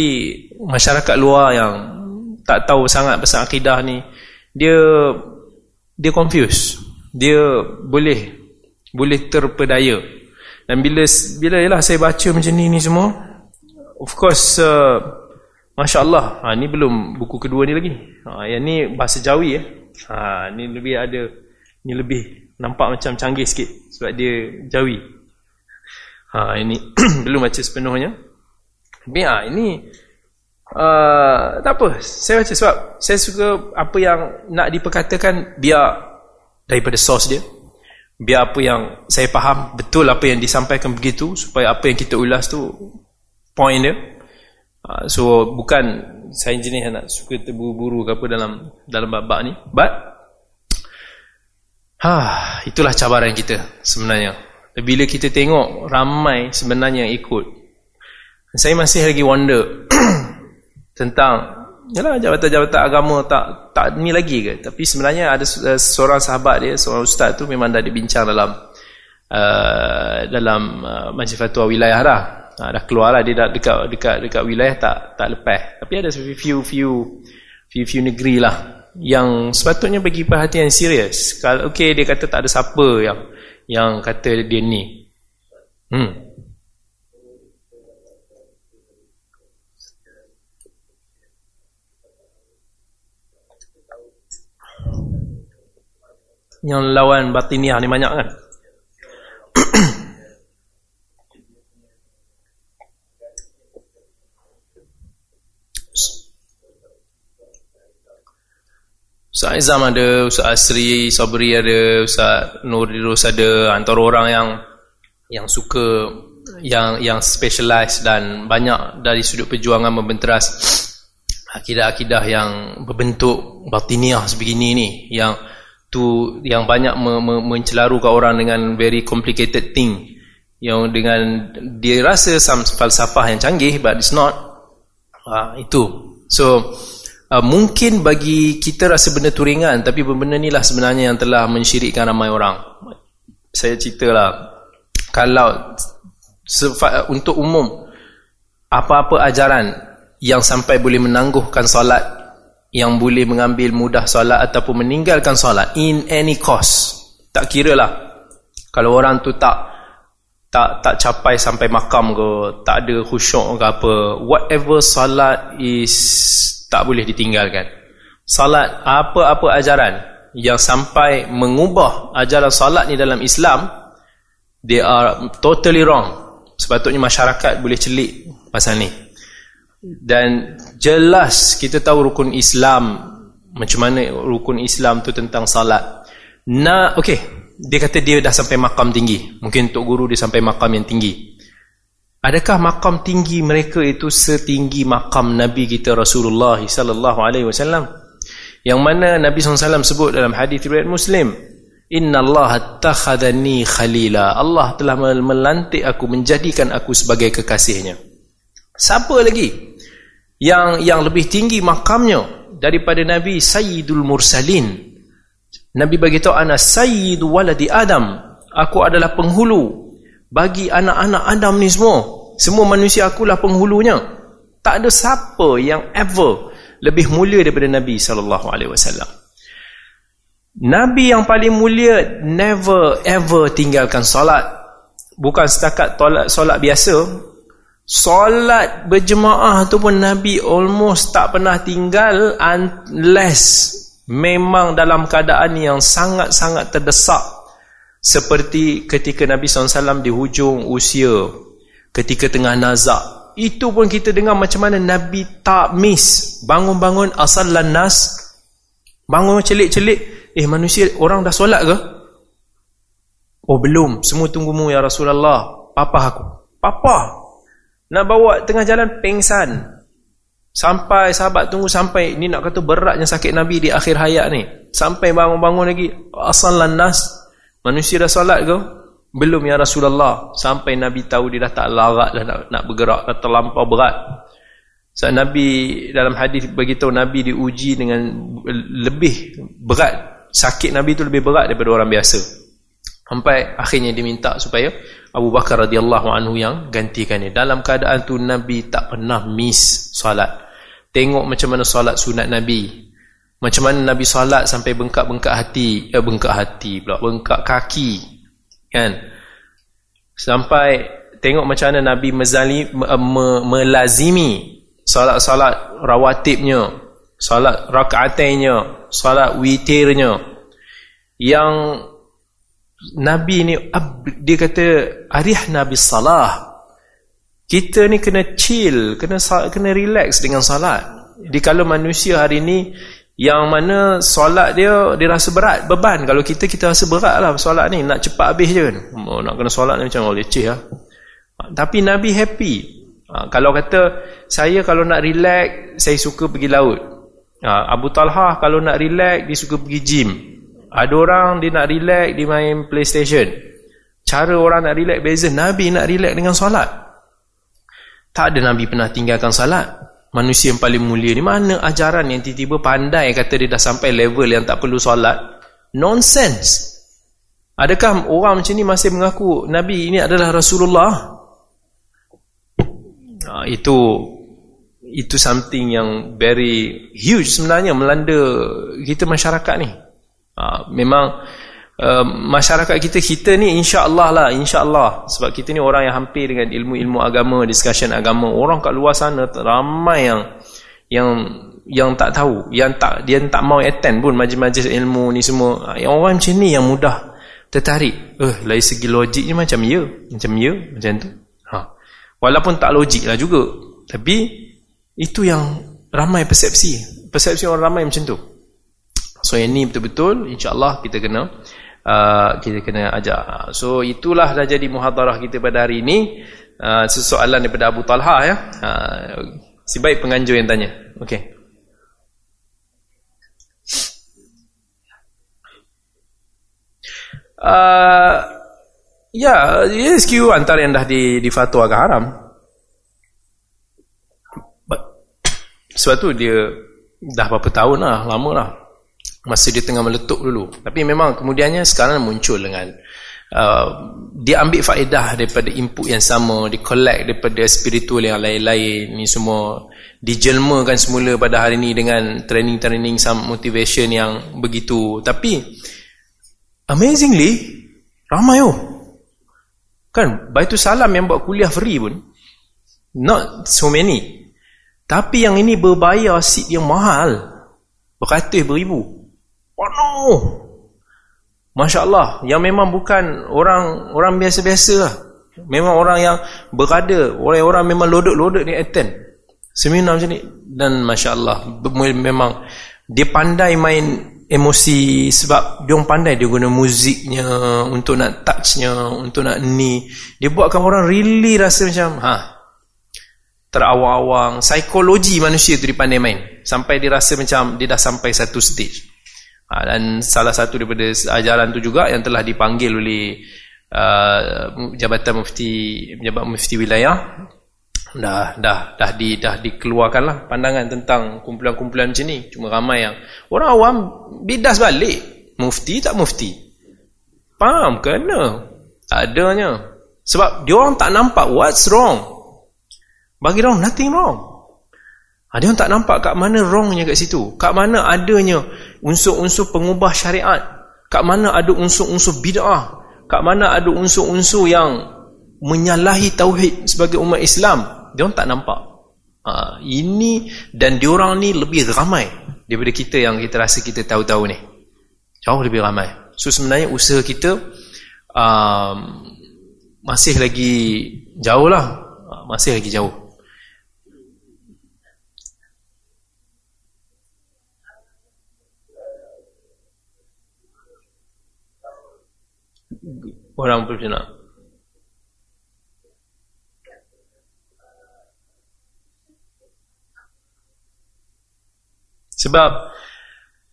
masyarakat luar yang tak tahu sangat pasal akidah ni dia dia confuse. Dia boleh boleh terpedaya dan bila bila ialah saya baca macam ni ni semua of course uh, masya-Allah ha ni belum buku kedua ni lagi ha yang ni bahasa Jawi eh ha ni lebih ada Ini lebih nampak macam canggih sikit sebab dia jawi. Ha ini *clears throat* belum baca sepenuhnya. Tapi ha, ini uh, tak apa. Saya baca sebab saya suka apa yang nak diperkatakan biar daripada source dia. Biar apa yang saya faham betul apa yang disampaikan begitu supaya apa yang kita ulas tu point dia. Uh, so bukan saya jenis nak suka terburu-buru ke apa dalam dalam bab-bab ni. But ha itulah cabaran kita sebenarnya. Bila kita tengok ramai sebenarnya yang ikut. Saya masih lagi wonder *clears throat* tentang yalah jabatan-jabatan agama tak tak ni lagi ke? Tapi sebenarnya ada seorang sahabat dia seorang ustaz tu memang dah dibincang dalam uh, dalam uh, majlis fatwa wilayah dah. Ha, dah keluar lah dia dah dekat dekat dekat wilayah tak tak lepas. Tapi ada few few few few negeri lah yang sepatutnya bagi perhatian serius. Kalau okey dia kata tak ada siapa yang yang kata dia ni. Hmm yang lawan batiniah ni banyak kan? Ustaz Izam ada, Ustaz Asri, Sabri ada, Ustaz Nurirus ada antara orang yang yang suka yang yang specialized dan banyak dari sudut perjuangan membenteras akidah-akidah yang berbentuk batiniah sebegini ni yang tu yang banyak me, me, mencelarukan orang dengan very complicated thing. Yang dengan dia rasa some falsafah yang canggih but it's not. Uh, itu. So uh, mungkin bagi kita rasa benda tu ringan tapi benda ni lah sebenarnya yang telah mensyirikkan ramai orang. Saya ceritalah. Kalau untuk umum apa-apa ajaran yang sampai boleh menangguhkan solat yang boleh mengambil mudah solat ataupun meninggalkan solat in any cost tak kira lah kalau orang tu tak tak tak capai sampai makam ke tak ada khusyuk ke apa whatever solat is tak boleh ditinggalkan. Solat apa-apa ajaran yang sampai mengubah ajaran solat ni dalam Islam they are totally wrong. Sepatutnya masyarakat boleh celik pasal ni. Dan jelas kita tahu rukun Islam. Macam mana rukun Islam tu tentang salat. Nah okey. Dia kata dia dah sampai makam tinggi. Mungkin untuk guru dia sampai makam yang tinggi. Adakah makam tinggi mereka itu setinggi makam nabi kita Rasulullah sallallahu alaihi wasallam? Yang mana Nabi SAW sebut dalam hadis riwayat Muslim Inna Allah takhadani khalila. Allah telah melantik aku menjadikan aku sebagai kekasihnya. Siapa lagi yang yang lebih tinggi makamnya daripada Nabi Sayyidul Mursalin. Nabi bagi tahu ana sayyidu waladi Adam. Aku adalah penghulu bagi anak-anak Adam ni semua. Semua manusia akulah penghulunya. Tak ada siapa yang ever lebih mulia daripada Nabi sallallahu alaihi wasallam. Nabi yang paling mulia never ever tinggalkan solat. Bukan setakat solat biasa, Solat berjemaah tu pun Nabi almost tak pernah tinggal unless memang dalam keadaan yang sangat-sangat terdesak. Seperti ketika Nabi SAW di hujung usia ketika tengah nazak. Itu pun kita dengar macam mana Nabi tak miss. Bangun-bangun asal lanas. Bangun celik-celik. Eh manusia orang dah solat ke? oh belum. Semua tunggumu ya Rasulullah. Papa aku. Papa nak bawa tengah jalan pengsan. Sampai sahabat tunggu sampai ni nak kata beratnya sakit Nabi di akhir hayat ni. Sampai bangun-bangun lagi asal lannas. Manusia dah solat ke? Belum ya Rasulullah. Sampai Nabi tahu dia dah tak larat dah nak, nak bergerak dah terlampau berat. Sebab Nabi dalam hadis begitu Nabi diuji dengan lebih berat. Sakit Nabi tu lebih berat daripada orang biasa. Sampai akhirnya diminta supaya Abu Bakar radhiyallahu anhu yang gantikan dia. Dalam keadaan tu Nabi tak pernah miss solat. Tengok macam mana solat sunat Nabi. Macam mana Nabi solat sampai bengkak-bengkak hati, eh bengkak hati pula, bengkak kaki. Kan? Sampai tengok macam mana Nabi mezali, me, me, melazimi solat-solat rawatibnya, solat rakaatnya, solat witirnya. yang Nabi ni dia kata arih Nabi salah. Kita ni kena chill kena kena relax dengan salat. Jadi kalau manusia hari ni yang mana solat dia dia rasa berat beban. Kalau kita kita rasa berat lah solat ni nak cepat habis je. Kan oh, nak kena solat ni macam oh, leceh lah. Tapi Nabi happy. Ha, kalau kata saya kalau nak relax saya suka pergi laut. Ha, Abu Talha kalau nak relax dia suka pergi gym ada orang dia nak relax dia main playstation. Cara orang nak relax beza. Nabi nak relax dengan solat. Tak ada Nabi pernah tinggalkan solat. Manusia yang paling mulia ni mana ajaran yang tiba-tiba pandai kata dia dah sampai level yang tak perlu solat? Nonsense. Adakah orang macam ni masih mengaku Nabi ini adalah Rasulullah? Ha, itu itu something yang very huge sebenarnya melanda kita masyarakat ni ha, memang Uh, masyarakat kita kita ni insya-Allah lah insya-Allah. Sebab kita ni orang yang hampir dengan ilmu-ilmu agama discussion agama. Orang kat luar sana ramai yang yang yang tak tahu yang tak dia tak mau attend pun majlis-majlis ilmu ni semua. Yang orang macam ni yang mudah tertarik. Eh dari segi logiknya macam ya macam ya macam tu. Ha. Walaupun tak logik lah juga tapi itu yang ramai persepsi. Persepsi orang ramai macam tu so yang ni betul-betul insya-Allah kita kena uh, kita kena ajak. So itulah dah jadi muhadarah kita pada hari ini. Uh, sesoalan daripada Abu Talha ya. Uh, si baik penganjur yang tanya. Okey. Uh, ya, ESQ antara yang dah di, difatwakan haram. Sebab tu dia dah berapa tahun lah, lama lah masa dia tengah meletup dulu. Tapi memang kemudiannya sekarang muncul dengan uh, dia ambil faedah daripada input yang sama dia collect daripada spiritual yang lain-lain. Ni semua dijelmakan semula pada hari ini dengan training-training some motivation yang begitu. Tapi amazingly ramai oh. Kan Baitul Salam yang buat kuliah free pun not so many. Tapi yang ini berbayar seat yang mahal beratus beribu penuh Masya Allah yang memang bukan orang orang biasa-biasa lah. Memang orang yang berada orang-orang memang lodok-lodok ni attend seminar macam ni. Dan Masya Allah memang dia pandai main emosi sebab dia pandai dia guna muziknya untuk nak touchnya untuk nak ni. Dia buatkan orang really rasa macam ha terawang-awang. Psikologi manusia tu dia pandai main. Sampai dia rasa macam dia dah sampai satu stage Ha, dan salah satu daripada ajaran tu juga yang telah dipanggil oleh uh, Jabatan Mufti Jabatan Mufti Wilayah. Dah dah dah di dah dikeluarkanlah pandangan tentang kumpulan-kumpulan macam ni. Cuma ramai yang orang awam bidas balik. Mufti tak mufti? Faham kena adanya. Sebab dia orang tak nampak what's wrong. Bagi orang nothing wrong Ha, dia tak nampak kat mana wrongnya kat situ. Kat mana adanya unsur-unsur pengubah syariat. Kat mana ada unsur-unsur bid'ah. Kat mana ada unsur-unsur yang menyalahi tauhid sebagai umat Islam. Dia tak nampak. Ha, ini dan diorang ni lebih ramai daripada kita yang kita rasa kita tahu-tahu ni. Jauh lebih ramai. So sebenarnya usaha kita um, masih lagi jauh lah. Ha, masih lagi jauh. Orang profesional. Sebab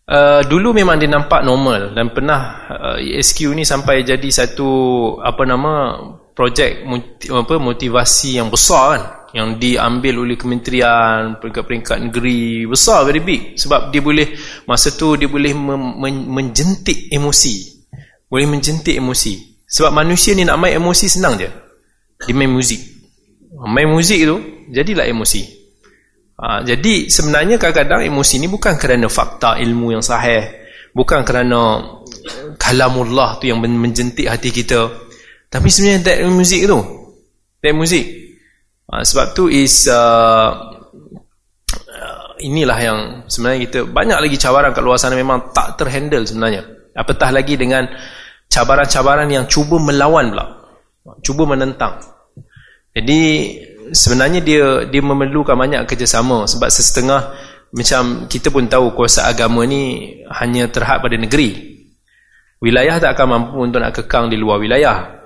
uh, dulu memang dia nampak normal dan pernah uh, ESQ ni sampai jadi satu apa nama projek apa motivasi yang besar kan yang diambil oleh kementerian peringkat-peringkat negeri besar very big. Sebab dia boleh masa tu dia boleh menjentik emosi. Boleh menjentik emosi sebab manusia ni nak main emosi senang je. Dia main muzik. Main muzik tu, jadilah emosi. Ha, jadi sebenarnya kadang-kadang emosi ni bukan kerana fakta ilmu yang sahih. Bukan kerana kalamullah tu yang menjentik hati kita. Tapi sebenarnya tak muzik tu. Tak muzik. Ha, sebab tu is... Uh, inilah yang sebenarnya kita banyak lagi cabaran kat luar sana memang tak terhandle sebenarnya apatah lagi dengan cabaran-cabaran yang cuba melawan pula. Cuba menentang. Jadi sebenarnya dia dia memerlukan banyak kerjasama sebab sesetengah macam kita pun tahu kuasa agama ni hanya terhad pada negeri. Wilayah tak akan mampu untuk nak kekang di luar wilayah.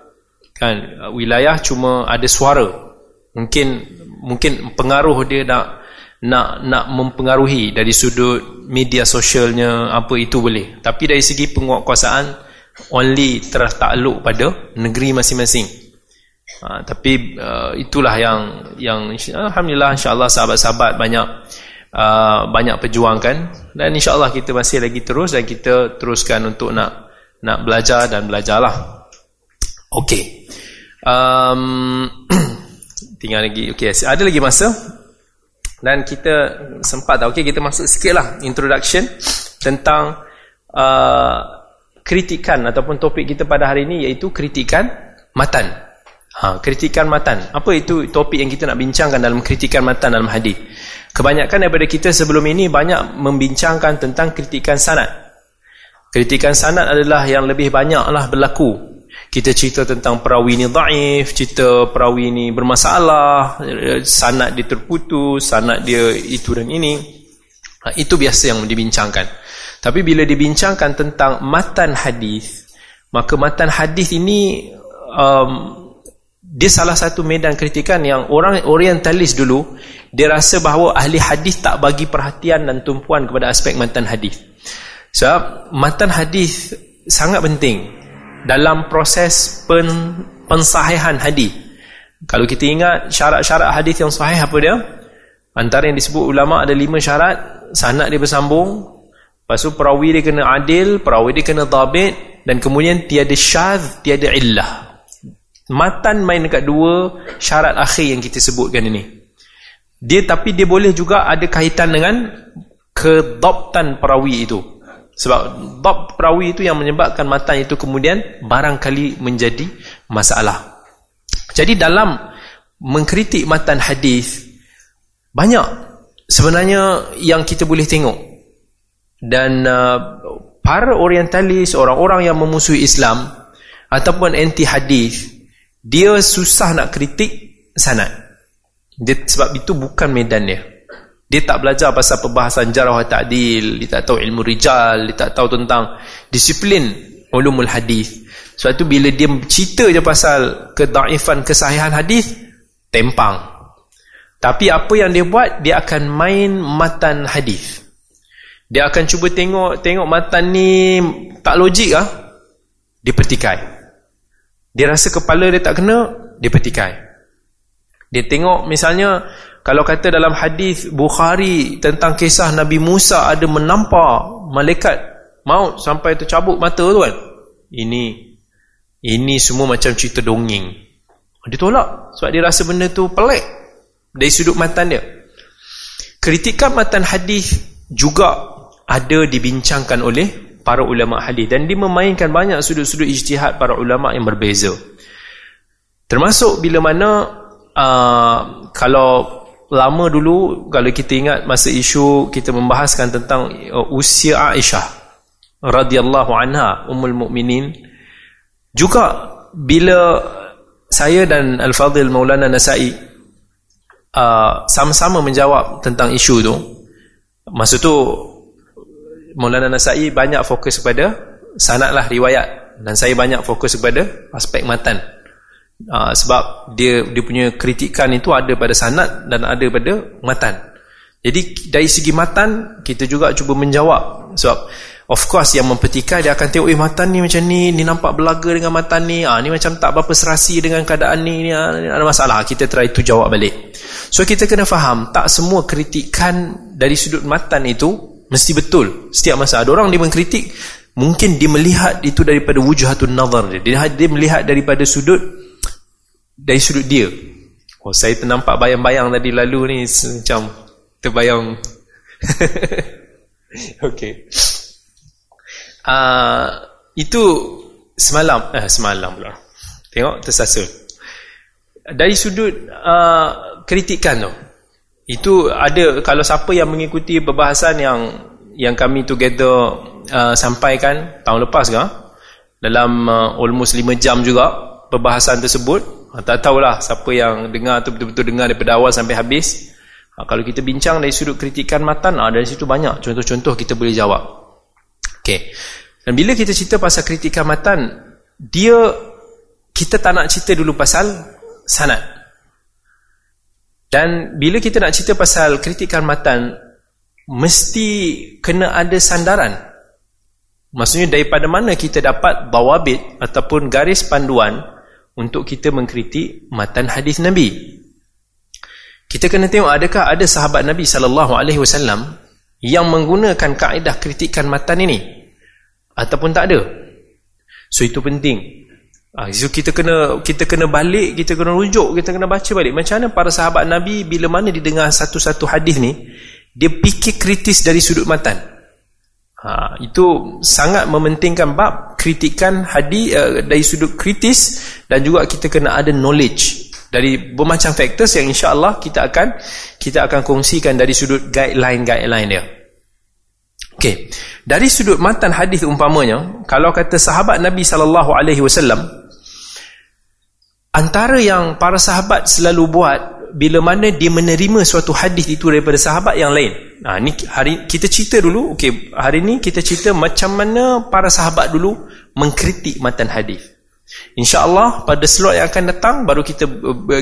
Kan? Wilayah cuma ada suara. Mungkin mungkin pengaruh dia nak nak nak mempengaruhi dari sudut media sosialnya apa itu boleh. Tapi dari segi penguatkuasaan only tertakluk pada negeri masing-masing. Ha, tapi uh, itulah yang yang alhamdulillah insyaallah sahabat-sahabat banyak uh, banyak perjuangkan. Dan insyaallah kita masih lagi terus dan kita teruskan untuk nak nak belajar dan belajarlah. Okey. Um, *clears throat* tinggal lagi. Okey ada lagi masa? Dan kita sempat okey kita masuk sikitlah introduction tentang uh, kritikan ataupun topik kita pada hari ini iaitu kritikan matan. Ha kritikan matan. Apa itu topik yang kita nak bincangkan dalam kritikan matan dalam hadis? Kebanyakan daripada kita sebelum ini banyak membincangkan tentang kritikan sanad. Kritikan sanad adalah yang lebih banyaklah berlaku. Kita cerita tentang perawi ni daif, cerita perawi ni bermasalah, sanad dia terputus, sanad dia itu dan ini. Ha, itu biasa yang dibincangkan. Tapi bila dibincangkan tentang matan hadis, maka matan hadis ini um, dia salah satu medan kritikan yang orang orientalis dulu dia rasa bahawa ahli hadis tak bagi perhatian dan tumpuan kepada aspek matan hadis. Sebab matan hadis sangat penting dalam proses pen, pensahihan hadis. Kalau kita ingat syarat-syarat hadis yang sahih apa dia? Antara yang disebut ulama ada lima syarat, sanad dia bersambung, lepas tu perawi dia kena adil, perawi dia kena dhabit dan kemudian tiada syadz, tiada illah. Matan main dekat dua syarat akhir yang kita sebutkan ini. Dia tapi dia boleh juga ada kaitan dengan kedhabtan perawi itu. Sebab bab perawi itu yang menyebabkan matan itu kemudian barangkali menjadi masalah. Jadi dalam mengkritik matan hadis banyak sebenarnya yang kita boleh tengok. Dan uh, para orientalis, orang-orang yang memusuhi Islam ataupun anti hadis, dia susah nak kritik sanad. Dia, sebab itu bukan medan dia. Dia tak belajar pasal perbahasan jarah ta'dil, dia tak tahu ilmu rijal, dia tak tahu tentang disiplin ulumul hadis. Sebab tu bila dia cerita je pasal kedaifan kesahihan hadis, tempang. Tapi apa yang dia buat, dia akan main matan hadis. Dia akan cuba tengok tengok matan ni tak logik ah. Dia petikai. Dia rasa kepala dia tak kena, dia petikai. Dia tengok misalnya kalau kata dalam hadis Bukhari tentang kisah Nabi Musa ada menampak malaikat maut sampai tercabut mata tu kan. Ini ini semua macam cerita dongeng. Dia tolak sebab dia rasa benda tu pelik dari sudut matan dia. Kritikan matan hadis juga ada dibincangkan oleh para ulama hadis dan dia memainkan banyak sudut-sudut ijtihad para ulama yang berbeza. Termasuk bila mana uh, kalau lama dulu kalau kita ingat masa isu kita membahaskan tentang uh, usia Aisyah radhiyallahu anha ummul mukminin juga bila saya dan Al-Fadhil Maulana Nasai uh, sama-sama menjawab tentang isu tu masa tu Maulana Nasai banyak fokus kepada sanadlah riwayat. Dan saya banyak fokus kepada aspek matan. Uh, sebab dia dia punya kritikan itu ada pada sanad dan ada pada matan. Jadi dari segi matan kita juga cuba menjawab. Sebab of course yang mempetikai dia akan tengok eh matan ni macam ni ni nampak belaga dengan matan ni. Ah ni macam tak berapa serasi dengan keadaan ni ni ada masalah. Kita try tu jawab balik. So kita kena faham tak semua kritikan dari sudut matan itu mesti betul. Setiap masa ada orang dia mengkritik mungkin dia melihat itu daripada wujuhatun nazar dia. Dia, dia melihat daripada sudut dari sudut dia. Oh saya ternampak bayang-bayang tadi lalu ni macam terbayang. *laughs* Okey. Uh, itu semalam eh semalam pula. Tengok tersasul dari sudut uh, kritikan tu itu ada kalau siapa yang mengikuti perbahasan yang yang kami together uh, sampaikan tahun lepas ke dalam uh, almost 5 jam juga perbahasan tersebut uh, tak tahulah siapa yang dengar tu betul-betul dengar daripada awal sampai habis. Uh, kalau kita bincang dari sudut kritikan matan uh, dari situ banyak contoh-contoh kita boleh jawab. Okay. dan bila kita cerita pasal kritikan matan dia kita tak nak cerita dulu pasal sanat dan bila kita nak cerita pasal kritikan matan mesti kena ada sandaran Maksudnya daripada mana kita dapat bawabit ataupun garis panduan untuk kita mengkritik matan hadis Nabi. Kita kena tengok adakah ada sahabat Nabi wasallam yang menggunakan kaedah kritikan matan ini ataupun tak ada. So itu penting. Ah so kita kena kita kena balik, kita kena rujuk, kita kena baca balik macam mana para sahabat Nabi bila mana didengar satu-satu hadis ni dia fikir kritis dari sudut matan. Ha, itu sangat mementingkan bab kritikan hadis uh, dari sudut kritis dan juga kita kena ada knowledge dari bermacam faktor yang insya-Allah kita akan kita akan kongsikan dari sudut guideline-guideline dia. Okey. Dari sudut matan hadis umpamanya, kalau kata sahabat Nabi sallallahu alaihi wasallam antara yang para sahabat selalu buat bila mana dia menerima suatu hadis itu daripada sahabat yang lain. Ha, ni hari kita cerita dulu, okey, hari ni kita cerita macam mana para sahabat dulu mengkritik matan hadis. Insya-Allah pada slot yang akan datang baru kita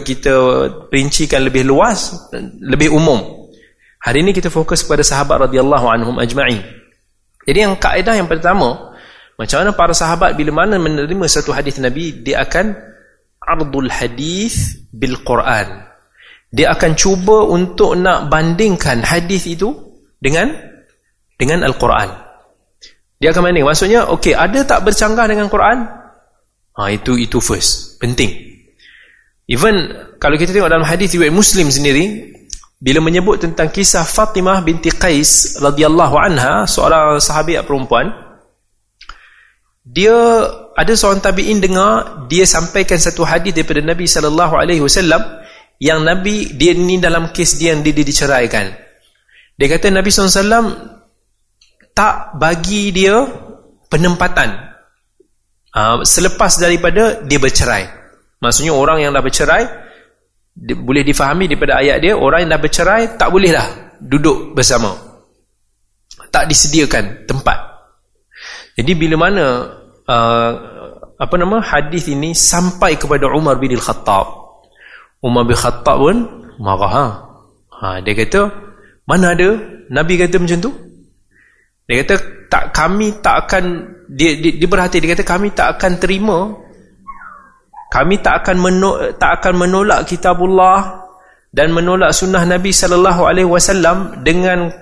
kita rincikan lebih luas, lebih umum. Hari ini kita fokus kepada sahabat radhiyallahu anhum ajma'in. Jadi yang kaedah yang pertama, macam mana para sahabat bila mana menerima satu hadis Nabi, dia akan ardul hadis bil Quran dia akan cuba untuk nak bandingkan hadis itu dengan dengan Al-Quran. Dia akan banding. Maksudnya, okey, ada tak bercanggah dengan Quran? Ha, itu itu first. Penting. Even kalau kita tengok dalam hadis riwayat Muslim sendiri, bila menyebut tentang kisah Fatimah binti Qais radhiyallahu anha, seorang sahabat perempuan, dia ada seorang tabi'in dengar dia sampaikan satu hadis daripada Nabi sallallahu alaihi wasallam yang Nabi dia ni dalam kes dia yang dia, dia diceraikan. Dia kata Nabi SAW tak bagi dia penempatan. Uh, selepas daripada dia bercerai. Maksudnya orang yang dah bercerai dia, boleh difahami daripada ayat dia orang yang dah bercerai tak boleh dah duduk bersama. Tak disediakan tempat jadi bila mana uh, apa nama hadis ini sampai kepada Umar bin Al-Khattab. Umar bin Khattab pun marah ha? ha dia kata mana ada? Nabi kata macam tu. Dia kata tak kami tak akan dia, dia, dia berhati dia kata kami tak akan terima kami tak akan menolak, tak akan menolak kitabullah dan menolak sunnah Nabi sallallahu alaihi wasallam dengan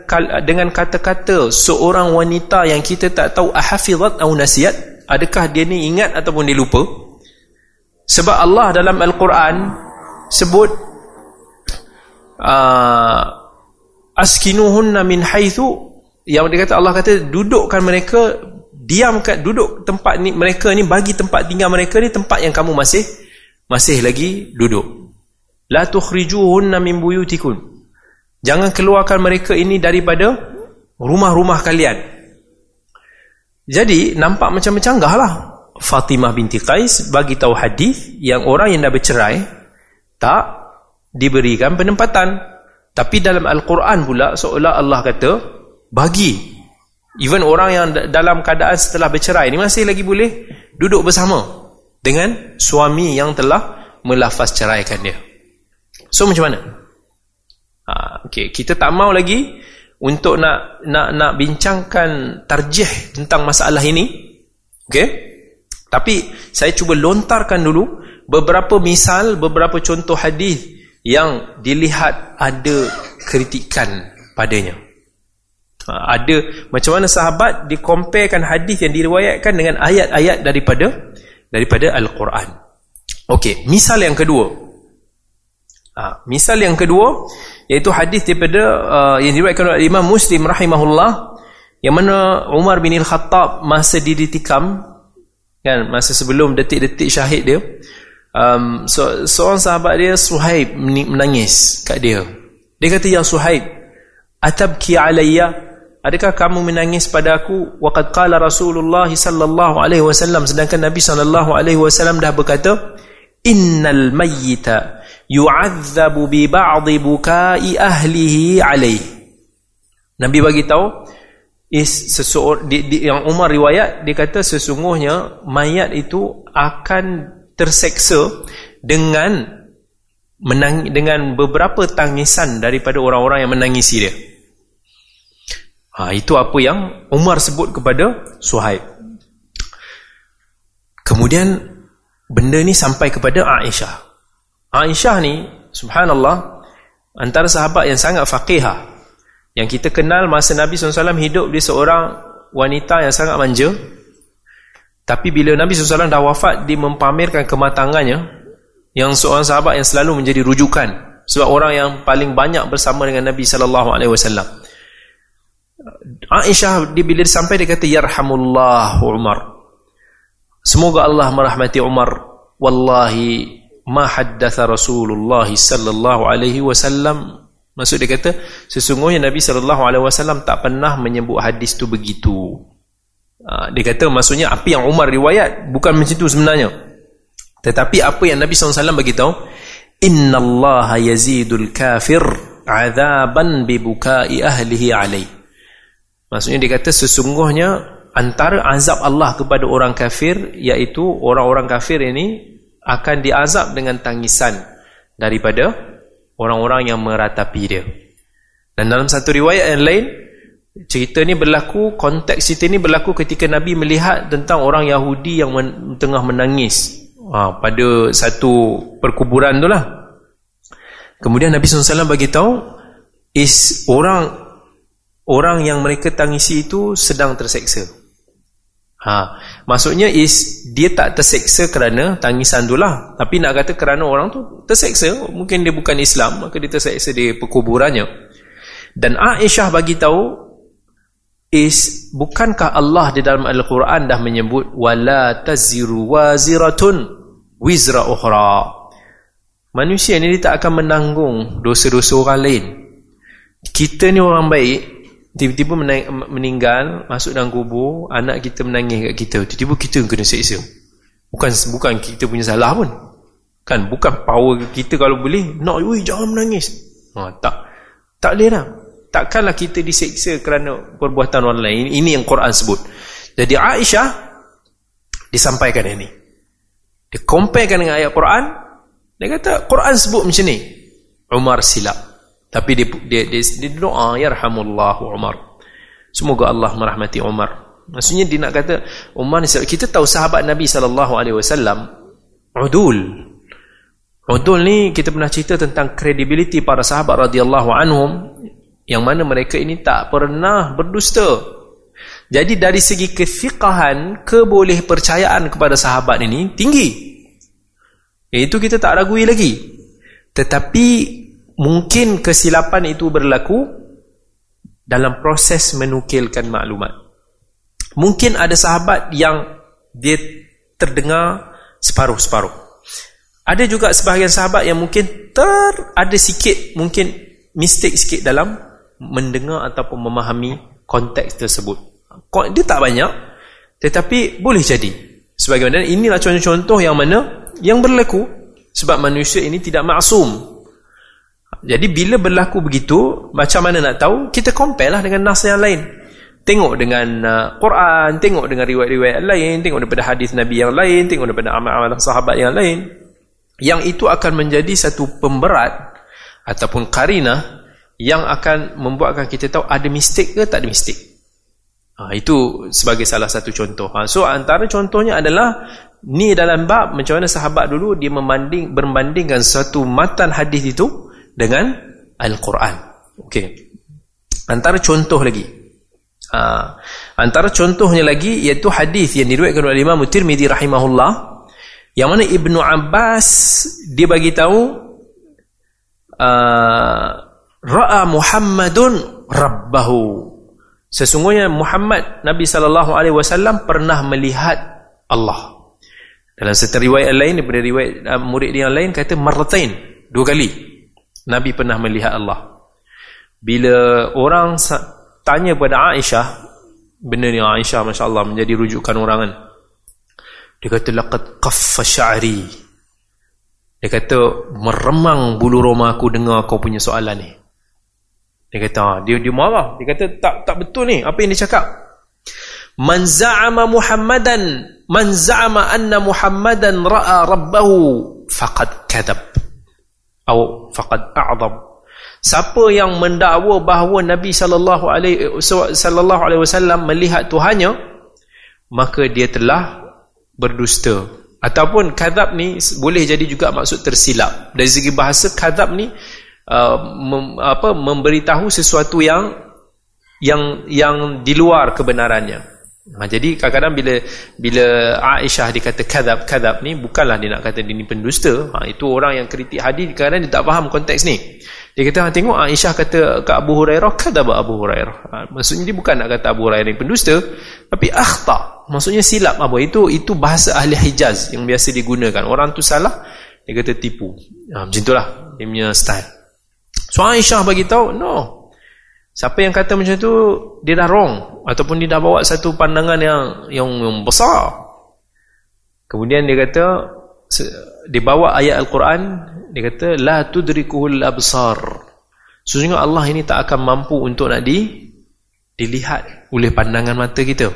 dengan kata-kata seorang wanita yang kita tak tahu ahfizat atau nasiat adakah dia ni ingat ataupun dia lupa? Sebab Allah dalam al-Quran sebut uh, askinuhunna min haitsu yang dia kata Allah kata dudukkan mereka diamkan duduk tempat ni mereka ni bagi tempat tinggal mereka ni tempat yang kamu masih masih lagi duduk la tukhrijuhunna min buyutikum. Jangan keluarkan mereka ini daripada rumah-rumah kalian. Jadi nampak macam mencanggah lah. Fatimah binti Qais bagi tahu hadis yang orang yang dah bercerai tak diberikan penempatan. Tapi dalam Al-Quran pula seolah Allah kata bagi. Even orang yang dalam keadaan setelah bercerai ni masih lagi boleh duduk bersama dengan suami yang telah melafaz ceraikan dia so macam mana ha, okay. kita tak mau lagi untuk nak nak nak bincangkan tarjih tentang masalah ini okey tapi saya cuba lontarkan dulu beberapa misal, beberapa contoh hadis yang dilihat ada kritikan padanya. Ha, ada macam mana sahabat dikomparekan hadis yang diriwayatkan dengan ayat-ayat daripada daripada Al-Quran. Okey, misal yang kedua. Ha, misal yang kedua iaitu hadis daripada uh, yang diriwayatkan oleh Imam Muslim rahimahullah yang mana Umar bin Al-Khattab masa diditikam kan masa sebelum detik-detik syahid dia um, so, seorang sahabat dia Suhaib menangis kat dia. Dia kata ya Suhaib atabki alayya? Adakah kamu menangis pada aku? Waqad qala Rasulullah sallallahu alaihi wasallam. Sedangkan Nabi sallallahu alaihi wasallam dah berkata innal mayyita yu'adzabu bi ba'dhi bukai ahlihi alaihi Nabi bagi tahu is seseorang di, di, yang Umar riwayat dia kata sesungguhnya mayat itu akan terseksa dengan menang, dengan beberapa tangisan daripada orang-orang yang menangisi dia Ha, itu apa yang Umar sebut kepada Suhaib. Kemudian benda ni sampai kepada Aisyah. Aisyah ni subhanallah antara sahabat yang sangat faqihah. Yang kita kenal masa Nabi SAW hidup dia seorang wanita yang sangat manja. Tapi bila Nabi SAW dah wafat dia mempamerkan kematangannya yang seorang sahabat yang selalu menjadi rujukan sebab orang yang paling banyak bersama dengan Nabi wasallam. Aisyah dia bila sampai dia kata yarhamullah Umar. Semoga Allah merahmati Umar. Wallahi ma haddatha Rasulullah sallallahu alaihi wasallam. Maksud dia kata sesungguhnya Nabi sallallahu alaihi wasallam tak pernah menyebut hadis tu begitu. Ha, dia kata maksudnya apa yang Umar riwayat bukan macam itu sebenarnya. Tetapi apa yang Nabi SAW beritahu Innallaha yazidul kafir Azaban bibukai ahlihi alaih Maksudnya dia kata sesungguhnya antara azab Allah kepada orang kafir iaitu orang-orang kafir ini akan diazab dengan tangisan daripada orang-orang yang meratapi dia. Dan dalam satu riwayat yang lain cerita ni berlaku konteks cerita ni berlaku ketika Nabi melihat tentang orang Yahudi yang men tengah menangis ha, pada satu perkuburan tu lah. Kemudian Nabi SAW bagi tahu is orang orang yang mereka tangisi itu sedang terseksa. Ha, maksudnya is dia tak terseksa kerana tangisan tu lah. Tapi nak kata kerana orang tu terseksa, mungkin dia bukan Islam, maka dia terseksa di perkuburannya. Dan Aisyah bagi tahu is bukankah Allah di dalam Al-Quran dah menyebut wala taziru waziratun wizra ukhra. Manusia ni dia tak akan menanggung dosa-dosa orang lain. Kita ni orang baik, Tiba-tiba meninggal Masuk dalam kubur Anak kita menangis kat kita. Tiba-tiba kita yang kena seksa. Bukan bukan kita punya salah pun. Kan bukan power kita kalau boleh Nak ui jangan menangis. Ha, Tak. Tak boleh lah Takkanlah kita diseksa kerana perbuatan orang lain. Ini yang Quran sebut. Jadi Aisyah Disampaikan ini. Dia comparekan dengan ayat Quran. Dia kata Quran sebut macam ni. Umar silap tapi dia dia dia, dia doa yarhamullahu Umar. Semoga Allah merahmati Umar. Maksudnya dia nak kata Umar ni kita tahu sahabat Nabi wasallam udul. Udul ni kita pernah cerita tentang credibility para sahabat radhiyallahu anhum yang mana mereka ini tak pernah berdusta. Jadi dari segi kefiqahan, keboleh percayaan kepada sahabat ini tinggi. Itu kita tak ragui lagi. Tetapi mungkin kesilapan itu berlaku dalam proses menukilkan maklumat. Mungkin ada sahabat yang dia terdengar separuh-separuh. Ada juga sebahagian sahabat yang mungkin ter ada sikit mungkin mistake sikit dalam mendengar ataupun memahami konteks tersebut. Dia tak banyak tetapi boleh jadi. Sebagaimana inilah contoh-contoh yang mana yang berlaku sebab manusia ini tidak maksum jadi bila berlaku begitu, macam mana nak tahu? Kita compare lah dengan nas yang lain. Tengok dengan uh, Quran, tengok dengan riwayat-riwayat lain, tengok daripada hadis Nabi yang lain, tengok daripada amal-amal sahabat yang lain. Yang itu akan menjadi satu pemberat ataupun karinah yang akan membuatkan kita tahu ada mistik ke tak ada mistik. Ha, itu sebagai salah satu contoh. Ha, so antara contohnya adalah ni dalam bab macam mana sahabat dulu dia membanding berbandingkan satu matan hadis itu dengan Al-Quran. Okey. Antara contoh lagi. Ha, antara contohnya lagi iaitu hadis yang diriwayatkan oleh Imam Tirmizi rahimahullah yang mana Ibnu Abbas dia bagi tahu uh, ra'a Muhammadun rabbahu. Sesungguhnya Muhammad Nabi sallallahu alaihi wasallam pernah melihat Allah. Dalam satu riwayat lain daripada riwayat uh, murid yang lain kata marratain, dua kali. Nabi pernah melihat Allah. Bila orang tanya pada Aisyah benda ni Aisyah masya-Allah menjadi rujukan orang kan. Dia kata laqad qaffa sya'ri. Dia kata meremang bulu roma aku dengar kau punya soalan ni. Dia kata ah, dia dia marah. Dia kata tak tak betul ni apa yang dia cakap. Man za'ama muhammadan man za'ama anna muhammadan ra'a rabbahu faqad kadab atau faqad a'zam. Siapa yang mendakwa bahawa Nabi sallallahu alaihi sallallahu alaihi wasallam melihat Tuhannya maka dia telah berdusta. Ataupun kadzab ni boleh jadi juga maksud tersilap. Dari segi bahasa kadzab ni uh, mem, apa memberitahu sesuatu yang yang yang di luar kebenarannya Ha, jadi kadang-kadang bila bila Aisyah dikata kadab kadab ni bukanlah dia nak kata dia ni pendusta. Ha, itu orang yang kritik hadis kadang-kadang dia tak faham konteks ni. Dia kata ha, tengok Aisyah kata ke Abu Hurairah kadab Abu Hurairah. Ha, maksudnya dia bukan nak kata Abu Hurairah ni pendusta tapi akhta. Maksudnya silap apa? Itu itu bahasa ahli Hijaz yang biasa digunakan. Orang tu salah dia kata tipu. Ha, macam itulah dia punya style. So Aisyah bagi tahu no. Siapa yang kata macam tu dia dah wrong ataupun dia dah bawa satu pandangan yang yang, yang besar. Kemudian dia kata dia bawa ayat al-Quran dia kata la tudrikuhul absar. Sesungguhnya Allah ini tak akan mampu untuk nak di dilihat oleh pandangan mata kita.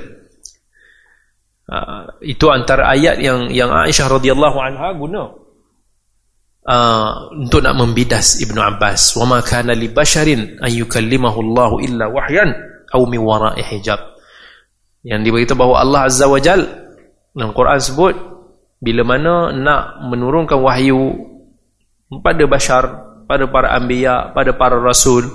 Uh, itu antara ayat yang yang Aisyah radhiyallahu anha guna uh, untuk nak membidas Ibnu Abbas. Wa ma kana li basharin an yukallimahu Allah illa wahyan aw min wara'i hijab. Yang diberitahu bahawa Allah azza wajal dalam Quran sebut bila mana nak menurunkan wahyu pada bashar pada para anbiya pada para rasul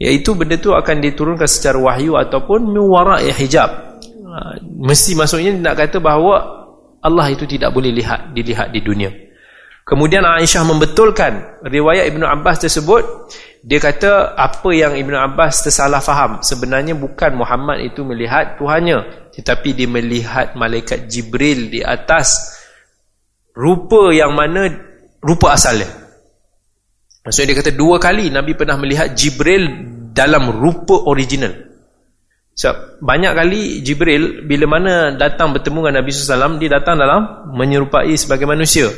iaitu benda tu akan diturunkan secara wahyu ataupun min wara'i hijab. Uh, mesti maksudnya nak kata bahawa Allah itu tidak boleh lihat dilihat di dunia Kemudian Aisyah membetulkan riwayat Ibnu Abbas tersebut. Dia kata apa yang Ibnu Abbas tersalah faham. Sebenarnya bukan Muhammad itu melihat Tuhannya. Tetapi dia melihat malaikat Jibril di atas rupa yang mana rupa asalnya. Maksudnya dia kata dua kali Nabi pernah melihat Jibril dalam rupa original. So, banyak kali Jibril bila mana datang bertemu dengan Nabi SAW, dia datang dalam menyerupai sebagai manusia.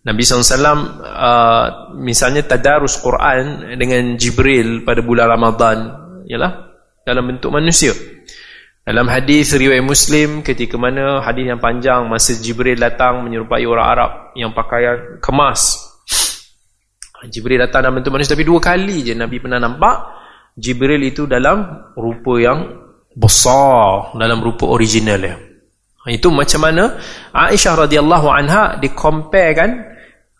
Nabi SAW uh, misalnya tadarus Quran dengan Jibril pada bulan Ramadan ialah dalam bentuk manusia dalam hadis riwayat Muslim ketika mana hadis yang panjang masa Jibril datang menyerupai orang Arab yang pakaian kemas Jibril datang dalam bentuk manusia tapi dua kali je Nabi pernah nampak Jibril itu dalam rupa yang besar dalam rupa original ya. Itu macam mana Aisyah radhiyallahu anha dikomparekan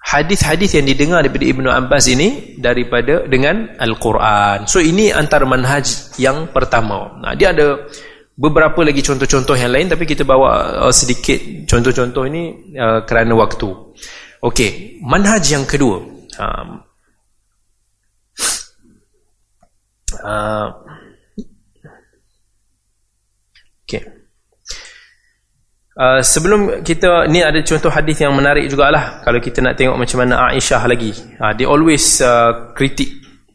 hadis-hadis yang didengar daripada Ibnu Abbas ini daripada dengan Al-Quran. So ini antara manhaj yang pertama. Nah, dia ada beberapa lagi contoh-contoh yang lain tapi kita bawa uh, sedikit contoh-contoh ini uh, kerana waktu. Okey, manhaj yang kedua. Um, uh, Okey. Uh, sebelum kita ni ada contoh hadis yang menarik jugalah kalau kita nak tengok macam mana Aisyah lagi. Uh, dia always uh, kritik.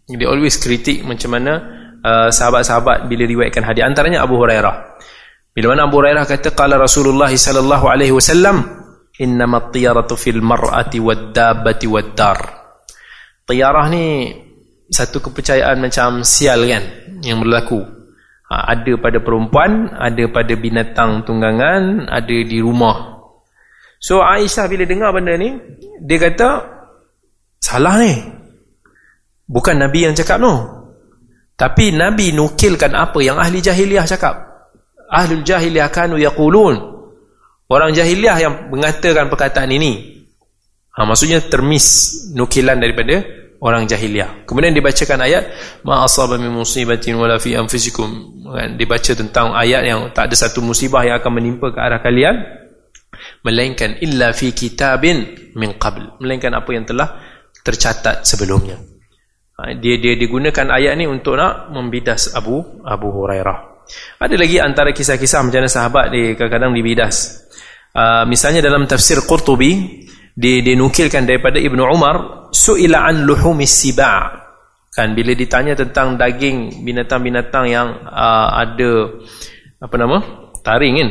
Dia always kritik macam mana uh, sahabat-sahabat bila riwayatkan hadis antaranya Abu Hurairah. Bila mana Abu Hurairah kata qala Rasulullah sallallahu alaihi wasallam innamat tiyaratu fil mar'ati wad-dabbati wad-dar. Tiyarah ni satu kepercayaan macam sial kan yang berlaku ha, ada pada perempuan ada pada binatang tunggangan ada di rumah. So Aisyah bila dengar benda ni dia kata salah ni. Bukan Nabi yang cakap no. Tapi Nabi nukilkan apa yang ahli jahiliah cakap. Ahli jahiliah kanu yaqulun. Orang jahiliah yang mengatakan perkataan ini. Ha, maksudnya termis nukilan daripada orang jahiliah. Kemudian dibacakan ayat ma asaba min musibatin wala fi anfusikum. Kan dibaca tentang ayat yang tak ada satu musibah yang akan menimpa ke arah kalian melainkan illa fi kitabin min qabl. Melainkan apa yang telah tercatat sebelumnya. Ha, dia dia digunakan ayat ni untuk nak membidas Abu Abu Hurairah. Ada lagi antara kisah-kisah macam mana sahabat dia kadang-kadang dibidas. Uh, misalnya dalam tafsir Qurtubi dinukilkan daripada Ibnu Umar suila an luhumis siba. Kan bila ditanya tentang daging binatang-binatang yang uh, ada apa nama taring kan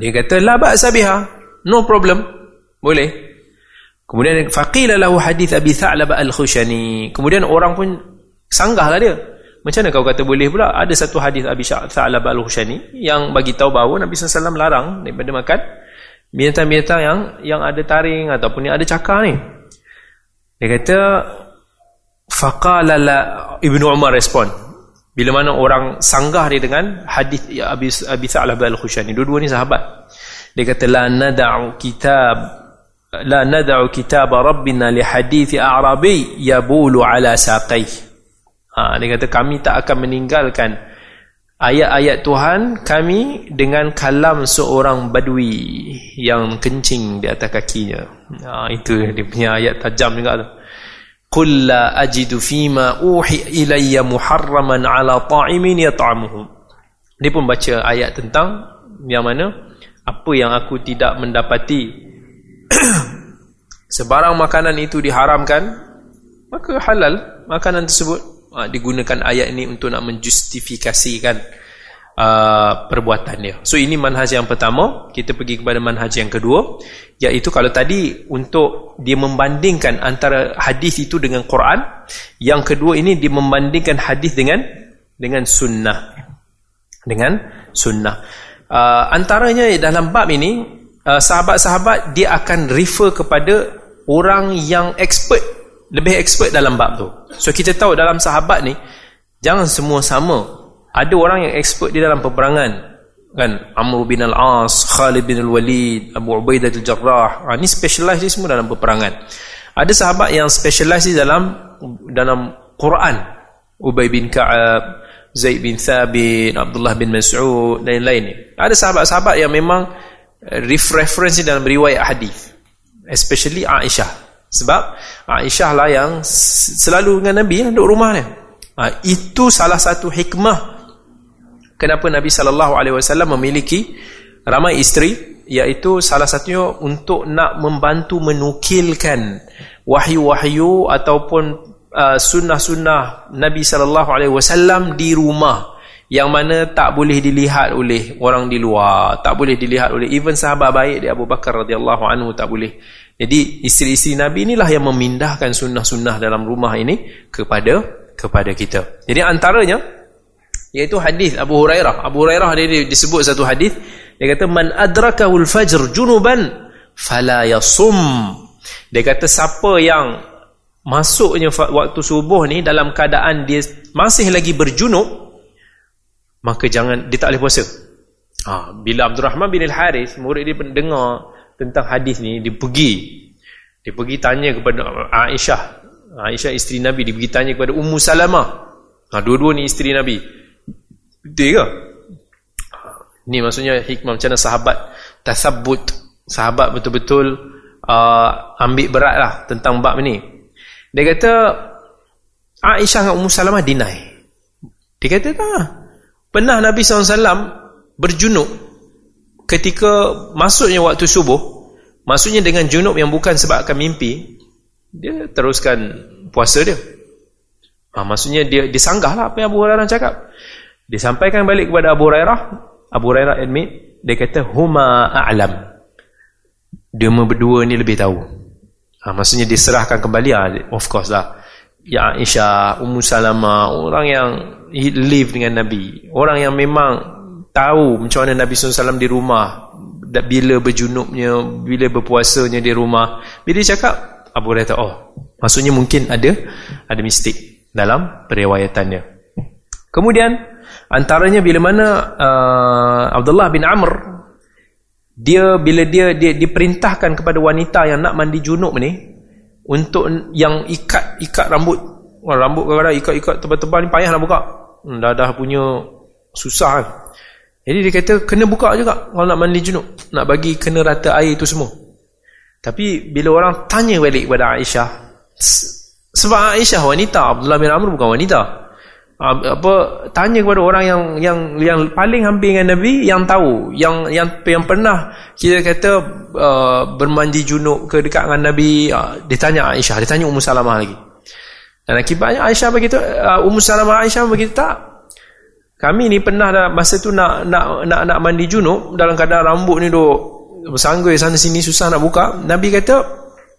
dia kata la ba'sa biha no problem boleh. Kemudian faqila lahu hadith abi tha'lab al-khushani. Kemudian orang pun sanggahlah dia. Macam mana kau kata boleh pula? Ada satu hadis abi tha'lab al-khushani yang bagi tahu bahawa Nabi sallallahu larang daripada makan binatang-binatang yang yang ada taring ataupun yang ada cakar ni. Dia kata faqala la ibnu umar respon. Bila mana orang sanggah dia dengan hadis ya abi abi sa'lab al-khushani. Dua-dua ni sahabat. Dia kata la nad'u kitab la nad'u kitab rabbina li hadith a'rabi yabulu ala saqai ha dia kata kami tak akan meninggalkan ayat-ayat Tuhan kami dengan kalam seorang badui yang kencing di atas kakinya. Ha, itu dia punya ayat tajam juga tu. Qul la ajidu fima uhi ilayya muharraman ala ta'imin yat'amuhu. Dia pun baca ayat tentang yang mana apa yang aku tidak mendapati *coughs* sebarang makanan itu diharamkan maka halal makanan tersebut ha, digunakan ayat ini untuk nak menjustifikasikan uh, perbuatan dia. So ini manhaj yang pertama, kita pergi kepada manhaj yang kedua, iaitu kalau tadi untuk dia membandingkan antara hadis itu dengan Quran, yang kedua ini dia membandingkan hadis dengan dengan sunnah. Dengan sunnah. Uh, antaranya dalam bab ini uh, sahabat-sahabat dia akan refer kepada orang yang expert, lebih expert dalam bab tu. So kita tahu dalam sahabat ni jangan semua sama. Ada orang yang expert di dalam peperangan. Kan Amr bin al-As Khalid bin al-Walid Abu Ubaidah al-Jarrah. Ha, ni specialize dia semua dalam peperangan. Ada sahabat yang specialize di dalam dalam Quran. Ubay bin Ka'ab Zaid bin Thabit Abdullah bin Mas'ud dan lain-lain ada sahabat-sahabat yang memang reference dalam riwayat hadis. Especially Aisyah. Sebab Aisyah lah yang selalu dengan Nabi duduk rumah dia ha, itu salah satu hikmah kenapa Nabi sallallahu alaihi wasallam memiliki ramai isteri iaitu salah satunya untuk nak membantu menukilkan wahyu-wahyu ataupun uh, sunnah-sunnah Nabi sallallahu alaihi wasallam di rumah yang mana tak boleh dilihat oleh orang di luar, tak boleh dilihat oleh even sahabat baik dia Abu Bakar radhiyallahu anhu tak boleh. Jadi isteri-isteri Nabi inilah yang memindahkan sunnah-sunnah dalam rumah ini kepada kepada kita. Jadi antaranya iaitu hadis Abu Hurairah. Abu Hurairah dia disebut satu hadis dia kata man adrakahul fajr junuban fala yasum. Dia kata siapa yang masuknya waktu subuh ni dalam keadaan dia masih lagi berjunub maka jangan dia tak boleh puasa. Ha, bila Abdul Rahman bin Al-Haris murid dia dengar tentang hadis ni dia pergi dia pergi tanya kepada Aisyah. Aisyah isteri Nabi dia pergi tanya kepada Ummu Salamah. Ha, dua-dua ni isteri Nabi. Betul ke? Ini maksudnya hikmah macam mana sahabat Tasabut Sahabat betul-betul uh, Ambil berat lah tentang bab ni. Dia kata Aisyah dengan Ummu Salamah deny. Dia kata tak Pernah Nabi SAW Berjunuk Ketika masuknya waktu subuh Maksudnya dengan junub yang bukan sebabkan mimpi Dia teruskan puasa dia ha, Maksudnya dia disanggah lah apa yang Abu Hurairah cakap Disampaikan balik kepada Abu Hurairah. Abu Hurairah admit, dia kata huma a'lam. Dia berdua ni lebih tahu. Ha, maksudnya diserahkan kembali ha, of course lah. Ya Aisyah, Ummu Salama, orang yang live dengan Nabi. Orang yang memang tahu macam mana Nabi SAW di rumah bila berjunubnya, bila berpuasanya di rumah. Bila dia cakap, Abu Hurairah oh, maksudnya mungkin ada ada mistik dalam periwayatannya. Kemudian Antaranya bila mana uh, Abdullah bin Amr dia bila dia dia diperintahkan kepada wanita yang nak mandi junub ni untuk yang ikat ikat rambut. Rambut kadang-kadang ikat-ikat tebal-tebal ni payah nak buka. Hmm, dah dah punya susah kan. Jadi dia kata kena buka juga kalau nak mandi junub, nak bagi kena rata air itu semua. Tapi bila orang tanya balik kepada Aisyah sebab Aisyah wanita, Abdullah bin Amr bukan wanita. Apa tanya kepada orang yang yang yang paling hampir dengan Nabi yang tahu yang yang yang pernah kita kata uh, bermandi junub ke dekat dengan Nabi uh, dia tanya Aisyah dia tanya Ummu Salamah lagi Dan akibatnya Aisyah begitu uh, Ummu Salamah Aisyah begitu tak kami ni pernah dah masa tu nak nak nak nak mandi junub dalam keadaan rambut ni duk bersanggui sana sini susah nak buka Nabi kata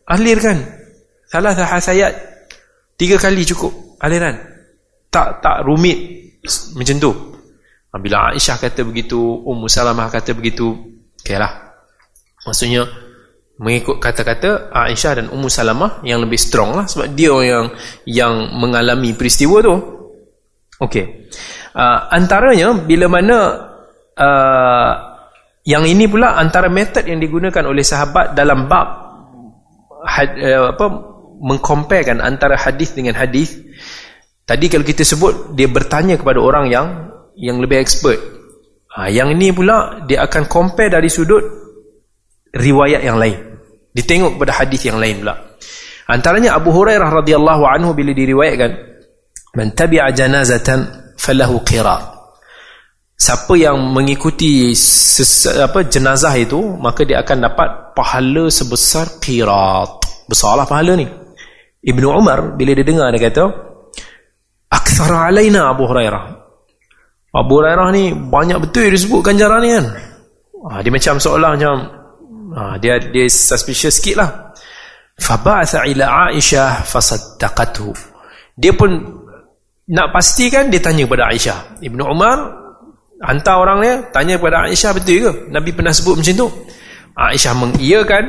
alirkan. Salah hasayat tiga kali cukup aliran. Tak tak rumit macam tu. Bila Aisyah kata begitu Ummu Salamah kata begitu okeylah maksudnya mengikut kata-kata Aisyah dan Ummu Salamah yang lebih strong lah sebab dia yang yang mengalami peristiwa tu okey. Uh, antaranya bila mana uh, yang ini pula antara metod yang digunakan oleh sahabat dalam bab had, uh, apa mengkomparekan antara hadis dengan hadis. Tadi kalau kita sebut dia bertanya kepada orang yang yang lebih expert. Uh, yang ini pula dia akan compare dari sudut riwayat yang lain. Ditengok kepada hadis yang lain pula. Antaranya Abu Hurairah radhiyallahu anhu bila diriwayatkan, "Man tabi'a janazatan falahu qirat." Siapa yang mengikuti apa jenazah itu, maka dia akan dapat pahala sebesar qirat. Besarlah pahala ni. Ibnu Umar bila dia dengar dia kata, "Akthar alaina Abu Hurairah." Abu Hurairah ni banyak betul dia sebut ganjaran ni kan. Ha, dia macam seolah macam ha, dia dia suspicious sikit lah faba'atha ila Aisyah fasaddaqathu dia pun nak pastikan dia tanya kepada Aisyah. Ibnu Umar hantar orang dia tanya kepada Aisyah betul ke? Nabi pernah sebut macam tu? Aisyah mengiyakan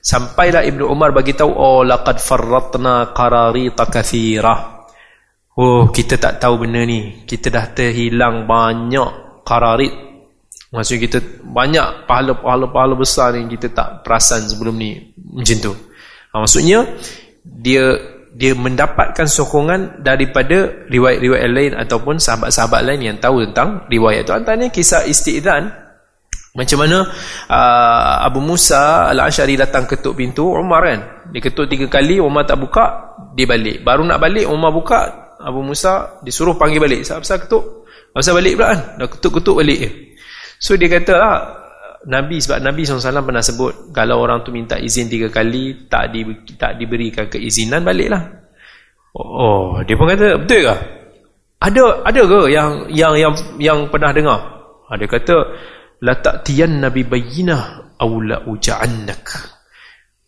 sampailah Ibnu Umar bagi tahu oh laqad farratna qararita kathirah. Oh kita tak tahu benda ni. Kita dah terhilang banyak qararit. Maksudnya kita banyak pahala-pahala-pahala besar yang kita tak perasan sebelum ni macam tu. Ha, maksudnya dia dia mendapatkan sokongan daripada riwayat-riwayat lain ataupun sahabat-sahabat lain yang tahu tentang riwayat itu. Antaranya kisah isti'zan macam mana uh, Abu Musa Al-Ashari datang ketuk pintu Umar kan. Dia ketuk tiga kali Umar tak buka, dia balik. Baru nak balik Umar buka, Abu Musa disuruh panggil balik. Siapa-siapa ketuk? Masa balik pula kan. Dah ketuk-ketuk balik. So dia kata lah Nabi sebab Nabi SAW pernah sebut kalau orang tu minta izin tiga kali tak di, tak diberikan keizinan baliklah. Oh, dia pun kata betul ke? Ada ada ke yang yang yang yang pernah dengar? Ha, dia kata la ta'tiyan nabi bayyinah aw la uja'annak.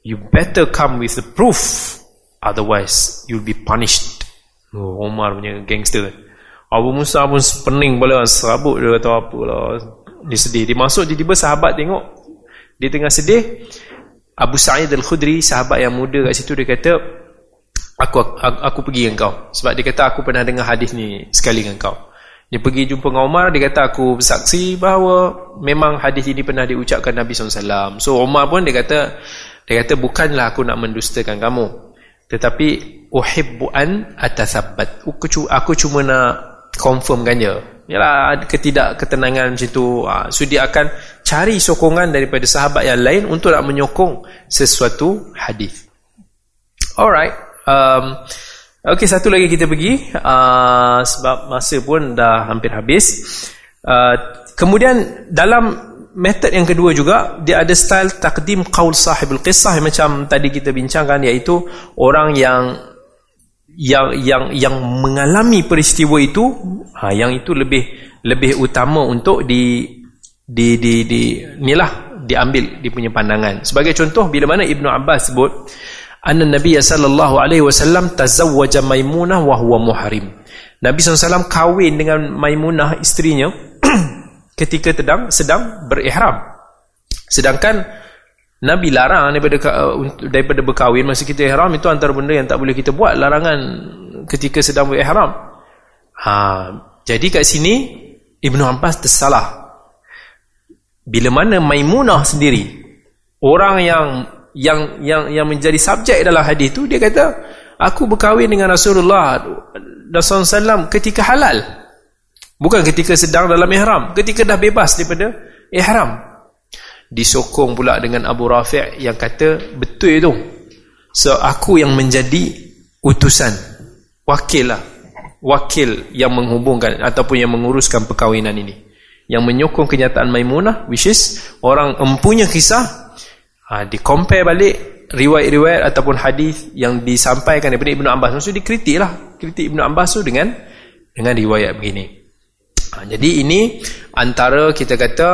You better come with the proof otherwise you'll be punished. Oh, Umar punya gangster. Abu Musa pun pening pula serabut dia kata apa lah dia sedih. Dia masuk tiba-tiba sahabat tengok. Dia tengah sedih Abu Sa'id Al-Khudri sahabat yang muda kat situ dia kata aku, aku aku pergi dengan kau. Sebab dia kata aku pernah dengar hadis ni sekali dengan kau. Dia pergi jumpa dengan Umar dia kata aku bersaksi bahawa memang hadis ini pernah diucapkan Nabi SAW so Umar pun dia kata dia kata bukanlah aku nak mendustakan kamu. Tetapi uhibbu an atathabbat aku, aku cuma nak confirmkan je Yalah ketidak ketenangan macam tu. Ha, so dia akan cari sokongan daripada sahabat yang lain untuk nak menyokong sesuatu hadis. Alright. Um, Okey satu lagi kita pergi uh, sebab masa pun dah hampir habis. Uh, kemudian dalam metod yang kedua juga dia ada style takdim qaul sahibul qissah macam tadi kita bincangkan iaitu orang yang yang yang yang mengalami peristiwa itu ha, yang itu lebih lebih utama untuk di di di di inilah diambil di punya pandangan. Sebagai contoh bila mana Ibnu Abbas sebut anna Nabi sallallahu alaihi wasallam tazawwaja Maimunah wa huwa muhrim. Nabi SAW kahwin dengan Maimunah isterinya *clears throat* ketika sedang sedang berihram. Sedangkan Nabi larang daripada uh, daripada berkahwin masa kita ihram itu antara benda yang tak boleh kita buat larangan ketika sedang berihram. Ha, jadi kat sini Ibnu Abbas tersalah. Bila mana Maimunah sendiri orang yang yang yang yang menjadi subjek dalam hadis itu dia kata aku berkahwin dengan Rasulullah SAW ketika halal. Bukan ketika sedang dalam ihram, ketika dah bebas daripada ihram disokong pula dengan Abu Rafi' yang kata betul itu. So aku yang menjadi utusan. Wakil lah. Wakil yang menghubungkan ataupun yang menguruskan perkahwinan ini. Yang menyokong kenyataan Maimunah which is orang empunya kisah ha, di compare balik riwayat-riwayat ataupun hadis yang disampaikan daripada Ibnu Abbas. Maksud dikritik lah. Kritik Ibnu Abbas tu dengan dengan riwayat begini. Ha, jadi ini antara kita kata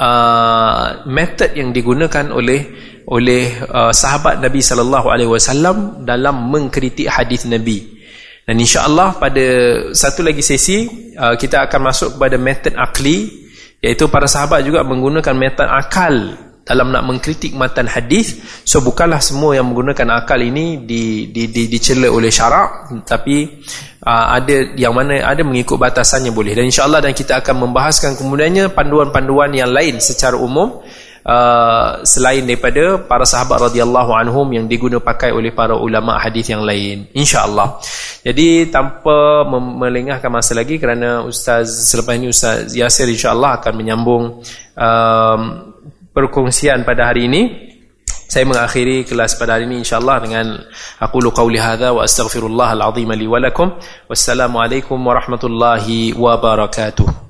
uh, method yang digunakan oleh oleh uh, sahabat Nabi sallallahu alaihi wasallam dalam mengkritik hadis Nabi. Dan insya-Allah pada satu lagi sesi uh, kita akan masuk kepada method akli iaitu para sahabat juga menggunakan metod akal dalam nak mengkritik matan hadis so bukanlah semua yang menggunakan akal ini di di di dicela oleh syarak tapi uh, ada yang mana ada mengikut batasannya boleh. Dan insyaallah dan kita akan membahaskan kemudiannya panduan-panduan yang lain secara umum uh, selain daripada para sahabat radhiyallahu anhum yang diguna pakai oleh para ulama hadis yang lain insyaallah. Jadi tanpa melengahkan masa lagi kerana ustaz selepas ini ustaz Yasir insyaallah akan menyambung um, perkongsian pada hari ini. Saya mengakhiri kelas pada hari ini insyaallah dengan aku lu qauli hadza wa astaghfirullah alazim li wa lakum. Wassalamu alaikum warahmatullahi wabarakatuh